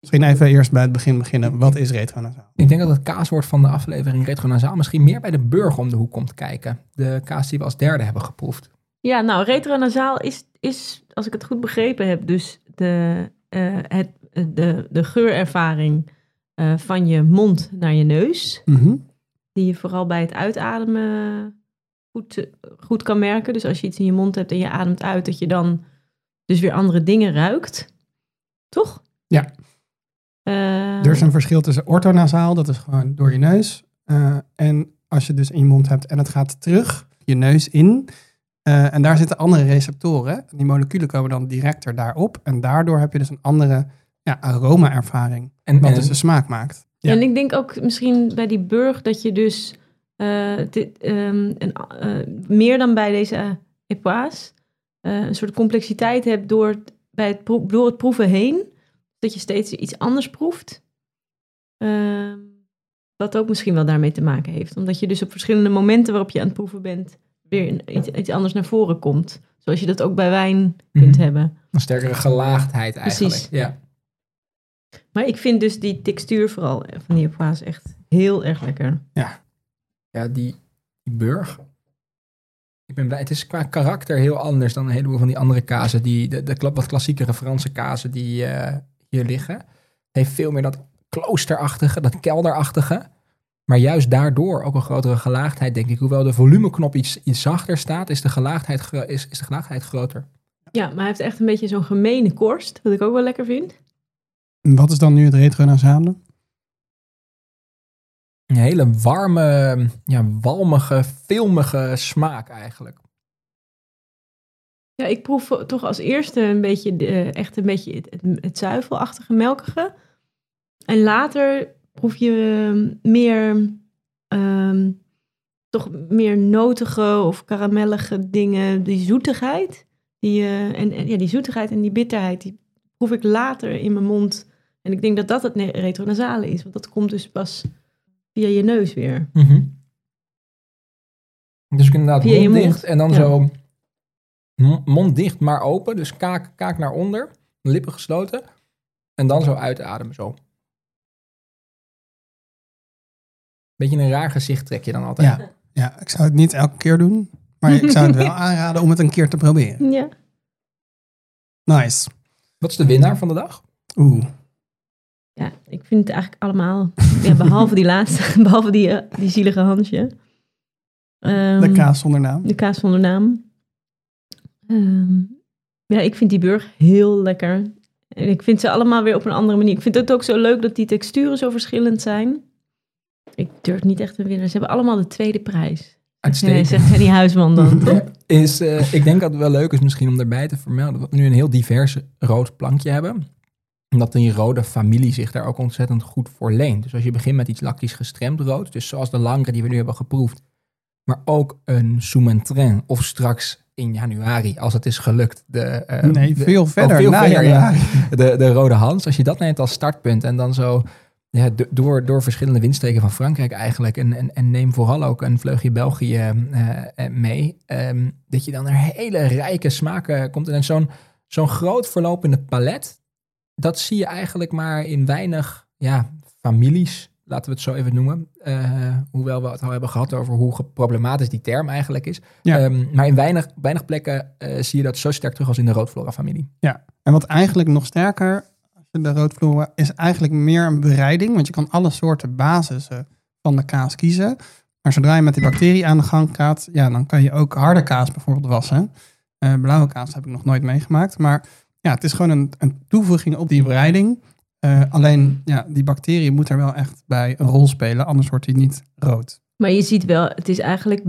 Misschien even eerst bij het begin beginnen. Wat is retronasaal? Ik denk dat het kaaswoord van de aflevering Retronazaal misschien meer bij de burger om de hoek komt kijken. De kaas die we als derde hebben geproefd. Ja, nou, retronasaal is, is, als ik het goed begrepen heb, dus de, eh, het, de, de geurervaring eh, van je mond naar je neus. Mhm. Die je vooral bij het uitademen goed, goed kan merken. Dus als je iets in je mond hebt en je ademt uit, dat je dan dus weer andere dingen ruikt. Toch? Ja. Eh, Er is een verschil tussen orthonasaal, dat is gewoon door je neus. eh, en als je dus in je mond hebt en het gaat terug je neus in. eh, en daar zitten andere receptoren. En die moleculen komen dan directer daarop. En daardoor heb je dus een andere ja, aroma-ervaring. En, Wat en- dus de smaak maakt. Ja. En ik denk ook misschien bij die burg dat je dus dit, ehm, een, eh, meer dan bij deze epois eh, een soort complexiteit hebt door het, bij het, pro- door het proeven heen. Dat je steeds iets anders proeft. Ehm, wat ook misschien wel daarmee te maken heeft. Omdat je dus op verschillende momenten waarop je aan het proeven bent, weer iets, iets anders naar voren komt. Zoals je dat ook bij wijn kunt Mhm. hebben. een sterkere gelaagdheid eigenlijk. Precies. Ja. Maar ik vind dus die textuur vooral van die epois echt heel erg lekker. ja, die, die burg. Ik ben blij. Het is qua karakter heel anders dan een heleboel van die andere kazen. Die, de, de wat klassiekere Franse kazen die eh, hier liggen. Het heeft veel meer dat kloosterachtige, dat kelderachtige. Maar juist daardoor ook een grotere gelaagdheid, denk ik. Hoewel de volumeknop iets, iets zachter staat, is de gelaagdheid, is, is de gelaagdheid groter. Ja, maar hij heeft echt een beetje zo'n gemene korst, wat ik ook wel lekker vind. En Wat is dan nu het retronasale? Een hele warme, ja, walmige, filmige smaak eigenlijk. Ja, ik proef toch als eerste een beetje, eh, echt een beetje het, zuivelachtige, melkige. En later proef je eh, meer, ehm, toch meer notige of karamellige dingen. Die zoetigheid, die, eh, en, en ja, die zoetigheid en die bitterheid, die proef ik later in mijn mond. En ik denk dat dat het retronasale is, want dat komt dus pas via je neus weer. Dus ik inderdaad Via je mond dicht en dan Ja. zo mond dicht maar open. Dus kaak, kaak naar onder, lippen gesloten. En dan zo uitademen, zo. Beetje een raar gezicht trek je dan altijd. Ja. ja, ik zou het niet elke keer doen. Maar ik zou het wel aanraden om het een keer te proberen. Ja. Nice. Wat is de winnaar van de dag? Oeh. Ja, ik vind het eigenlijk allemaal, ja, behalve die laatste, behalve die, eh, die zielige Hansje. Ehm, De kaas zonder naam. De kaas zonder naam. Ehm, ja, ik vind die burg heel lekker. En ik vind ze allemaal weer op een andere manier. Ik vind het ook zo leuk dat die texturen zo verschillend zijn. Ik durf niet echt te winnen. Ze hebben allemaal de tweede prijs. Nee, Uitstekend. zegt Henny Huisman dan, is, eh, ik denk dat het wel leuk is misschien om erbij te vermelden dat we nu een heel divers rood plankje hebben. Omdat die rode familie zich daar ook ontzettend goed voor leent. Dus als je begint met iets lactisch gestremd rood, dus zoals de langere die we nu hebben geproefd, maar ook een Soumentrin of straks in januari, als het is gelukt. De, eh, Nee, de- veel verder. Oh, veel verder, ja. de, de Rode Hans, als je dat neemt als startpunt en dan zo ja, do- door, door verschillende windstreken van Frankrijk eigenlijk en, en, en neem vooral ook een vleugje België eh, eh, mee, ehm, dat je dan er hele rijke smaken komt. En zo'n zo'n groot verlopende palet, dat zie je eigenlijk maar in weinig ja, families, laten we het zo even noemen. Eh, hoewel we het al hebben gehad over hoe problematisch die term eigenlijk is. Ja. Ehm, maar in weinig, weinig plekken eh, zie je dat zo sterk terug als in de roodflora-familie. En wat eigenlijk nog sterker, als je de roodvloer, is eigenlijk meer een bereiding. Want je kan alle soorten basissen van de kaas kiezen. Maar zodra je met die bacterie aan de gang gaat, ja, dan kan je ook harde kaas bijvoorbeeld wassen. Eh, blauwe kaas heb ik nog nooit meegemaakt. Maar ja, het is gewoon een, een toevoeging op die bereiding. Eh, alleen, ja, die bacterie moet er wel echt bij een rol spelen. Anders wordt die niet rood. Maar je ziet wel, het is eigenlijk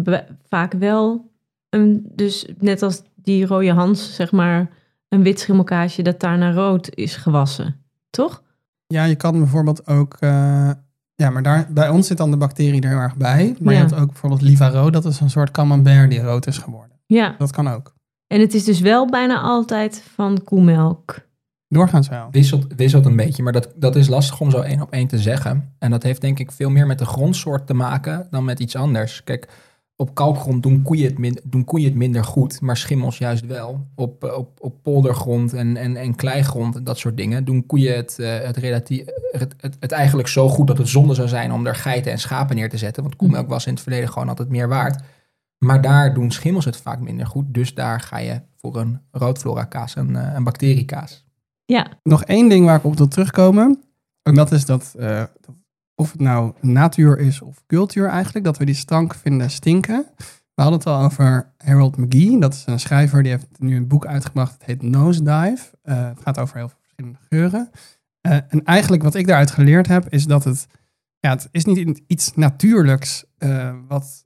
vaak wel een, dus net als die rode Hans, zeg maar, een wit schimmelkaasje dat daar naar rood is gewassen. Toch? Ja, je kan bijvoorbeeld ook. eh, ja, maar daar, bij ons zit dan de bacterie er heel erg bij. Maar Ja. je hebt ook bijvoorbeeld Livaro, dat is een soort camembert die rood is geworden. Ja. Dat kan ook. En het is dus wel bijna altijd van koemelk. Doorgaans wel. Wisselt, wisselt een beetje, maar dat, dat is lastig om zo één op één te zeggen. En dat heeft denk ik veel meer met de grondsoort te maken dan met iets anders. Kijk, op kalkgrond doen koeien het, min, doen koeien het minder goed, maar schimmels juist wel. Op, eh, op, op poldergrond en, en, en kleigrond en dat soort dingen doen koeien het, eh, het, relatief, het, het, het eigenlijk zo goed dat het zonde zou zijn om er geiten en schapen neer te zetten. Want koemelk was in het verleden gewoon altijd meer waard. Maar daar doen schimmels het vaak minder goed. Dus daar ga je voor een roodflora kaas, een, eh, een bacteriekaas. Ja, Nog één ding waar ik op wil terugkomen. En dat is dat, eh, of het nou natuur is of cultuur eigenlijk, dat we die stank vinden stinken. We hadden het al over Harold McGee. Dat is een schrijver die heeft nu een boek uitgebracht. Het heet Nosedive. Eh het gaat over heel veel verschillende geuren. Eh, en eigenlijk wat ik daaruit geleerd heb, is dat het, ja, het is niet iets natuurlijks eh, wat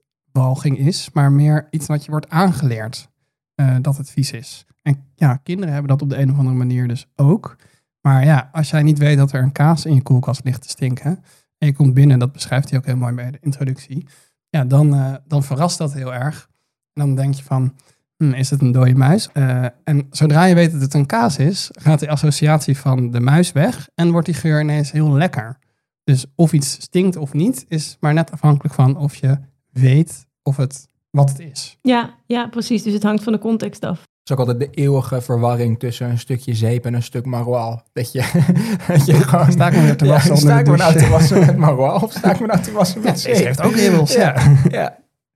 is, maar meer iets wat je wordt aangeleerd eh, dat het vies is. En ja, kinderen hebben dat op de een of andere manier dus ook. Maar ja, als jij niet weet dat er een kaas in je koelkast ligt te stinken. En je komt binnen, dat beschrijft hij ook heel mooi bij de introductie. Ja, dan, eh, dan verrast dat heel erg. En dan denk je van, hm, is het een dode muis? Eh, en zodra je weet dat het een kaas is, gaat die associatie van de muis weg. En wordt die geur ineens heel lekker. Dus of iets stinkt of niet, is maar net afhankelijk van of je weet of het, wat het is. ja, ja, precies. Dus het hangt van de context af. is ook altijd de eeuwige verwarring tussen een stukje zeep en een stuk maroilles. Dat je, dat je gewoon... Sta ik me te wassen sta ik me nou te wassen met maroilles of sta ik me nou te wassen met Ja, zeep? ze heeft ook ribbels, ja.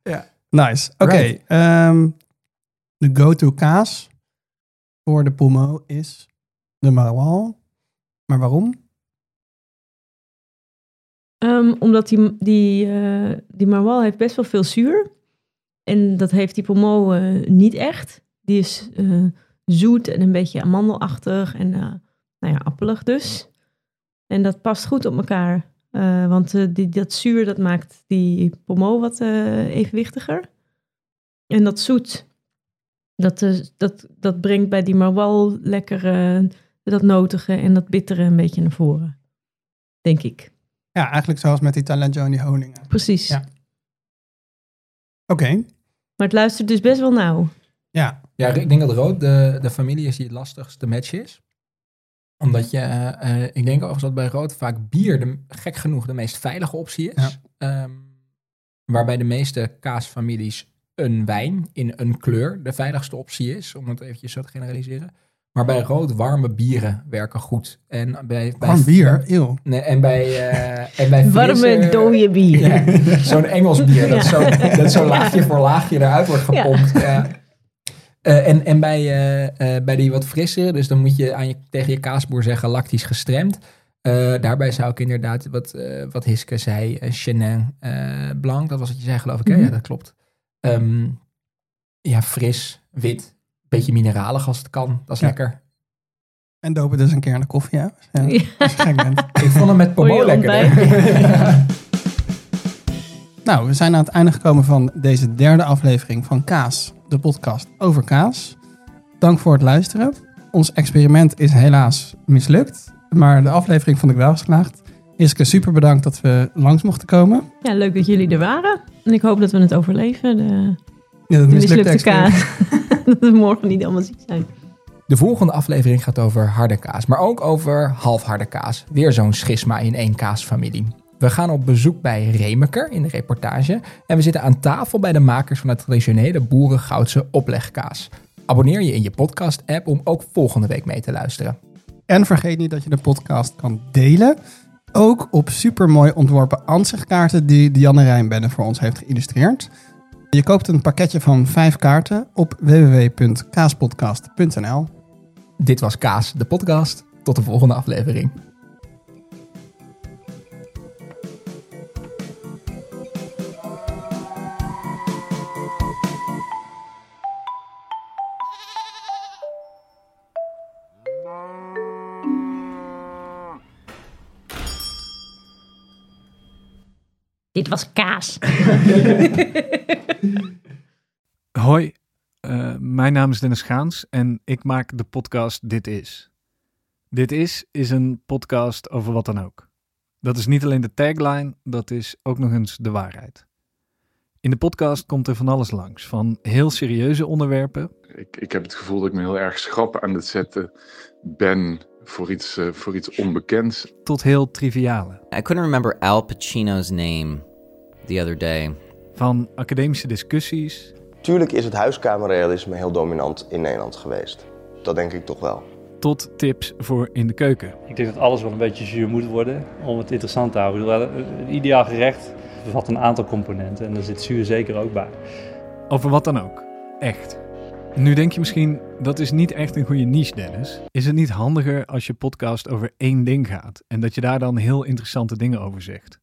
ja. Nice. Oké. Right. ehm, de go-to kaas voor de Pomo is de Maroilles. Maar waarom? Ehm, omdat die, die, eh die Maroilles heeft best wel veel zuur. En dat heeft die Pommeau eh, niet echt. Die is eh, zoet en een beetje amandelachtig en nou ja, appelig dus. En dat past goed op elkaar. Want die, dat zuur dat maakt die Pommeau wat evenwichtiger. En dat zoet, dat, dat, dat brengt bij die Maroilles lekker dat notige en dat bittere een beetje naar voren. Denk ik. Ja, eigenlijk zoals met die Talentjo en die honingen. Precies. Ja. Oké. Maar het luistert dus best wel nauw. Ja. Ja, ik denk dat rood de, de familie is die het lastigste match is. Omdat je, eh, eh, ik denk overigens dat bij rood vaak bier, de, gek genoeg, de meest veilige optie is. Ehm, waarbij de meeste kaasfamilies een wijn in een kleur de veiligste optie is, om het eventjes zo te generaliseren. Maar bij rood warme bieren werken goed. En bij, bij Warm bier? Eeuw. Nee, en bij, eh, en bij Warme frisse- dode bier. Ja, Zo'n Engels bier, dat, Ja. zo, dat zo laagje voor laagje eruit wordt Ja. gepompt. Ja. Eh, en en bij, eh, eh, bij die wat frissere, dus dan moet je, aan je tegen je kaasboer zeggen lactisch gestremd. Eh, daarbij zou ik inderdaad, wat, eh, wat Hiske zei, uh, Chenin eh, Blanc, dat was wat je zei geloof ik, hè? Mhm. Ja, dat klopt. Ehm, ja, fris, wit, beetje mineralig als het kan, dat is Ja. lekker. En dopen dus een de koffie, hè? Ja, Ja. Als je gek bent. Ik vond hem met Pomo. Ja. Nou, we zijn aan het einde gekomen van deze derde aflevering van Kaas, de podcast over kaas. Dank voor het luisteren. Ons experiment is helaas mislukt, maar de aflevering vond ik wel geslaagd. Iske, super bedankt dat we langs mochten komen. Ja, leuk dat jullie er waren. En ik hoop dat we het overleven. De, Ja, dat de mislukte kaas. dat we morgen niet allemaal ziek zijn. De volgende aflevering gaat over harde kaas, maar ook over halfharde kaas. Weer zo'n schisma in één kaasfamilie. We gaan op bezoek bij Remeker in de reportage en we zitten aan tafel bij de makers van de traditionele boerengoudse oplegkaas. Abonneer je in je podcast-app om ook volgende week mee te luisteren. En vergeet niet dat je de podcast kan delen. Ook op supermooi ontworpen ansichtkaarten die Dianne Rijnbenne voor ons heeft geïllustreerd. Je koopt een pakketje van vijf kaarten op www.kaaspodcast.nl. Dit was Kaas, de podcast. Tot de volgende aflevering. Dit was kaas. Hoi, eh, mijn naam is Dennis Gaans en ik maak de podcast Dit Is. Dit Is is een podcast over wat dan ook. Dat is niet alleen de tagline, dat is ook nog eens de waarheid. In de podcast komt er van alles langs, van heel serieuze onderwerpen Ik, ik heb het gevoel dat ik me heel erg schrap aan het zetten ben voor iets, eh, voor iets onbekends. tot heel triviale. I couldn't remember Al Pacino's name the other day. Van academische discussies Tuurlijk is het huiskamerrealisme heel dominant in Nederland geweest. Dat denk ik toch wel. tot tips voor in de keuken. Ik denk dat alles wel een beetje zuur moet worden om het interessant te houden. Ik bedoel, Een ideaal gerecht bevat een aantal componenten en daar zit zuur zeker ook bij. Over wat dan ook. Echt. Nu denk je misschien, dat is niet echt een goede niche, Dennis. Is het niet handiger als je podcast over één ding gaat en dat je daar dan heel interessante dingen over zegt?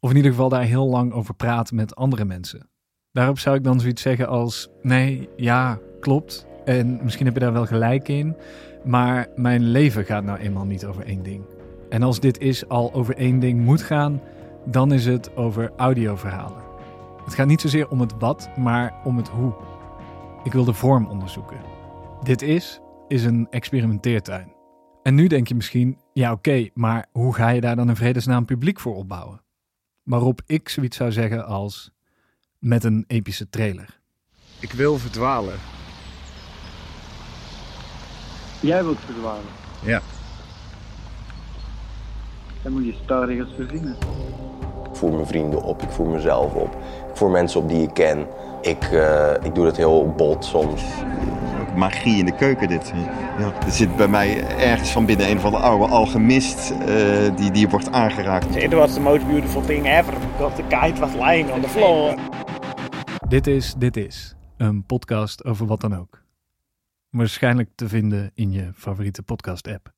Of in ieder geval daar heel lang over praat met andere mensen. Daarop zou ik dan zoiets zeggen als: nee, ja, klopt. En misschien heb je daar wel gelijk in. Maar mijn leven gaat nou eenmaal niet over één ding. En als dit is al over één ding moet gaan, dan is het over audioverhalen. Het gaat niet zozeer om het wat, maar om het hoe. Ik wil de vorm onderzoeken. Dit is, is een experimenteertuin. En nu denk je misschien, ja oké, maar hoe ga je daar dan een vredesnaam publiek voor opbouwen? Waarop ik zoiets zou zeggen als met een epische trailer. Ik wil verdwalen. Jij wilt verdwalen. Ja. Dan moet je starregels verzinnen. Ik voer mijn vrienden op, ik voer mezelf op. Ik voer mensen op die ik ken. Ik, eh, ik doe dat heel bot soms. Magie in de keuken dit. Ja, er zit bij mij ergens van binnen een van de oude alchemist eh, die, die wordt aangeraakt. It was the most beautiful thing ever. Because the kite was lying on the floor. Dit is Dit is, een podcast over wat dan ook. Waarschijnlijk te vinden in je favoriete podcast-app.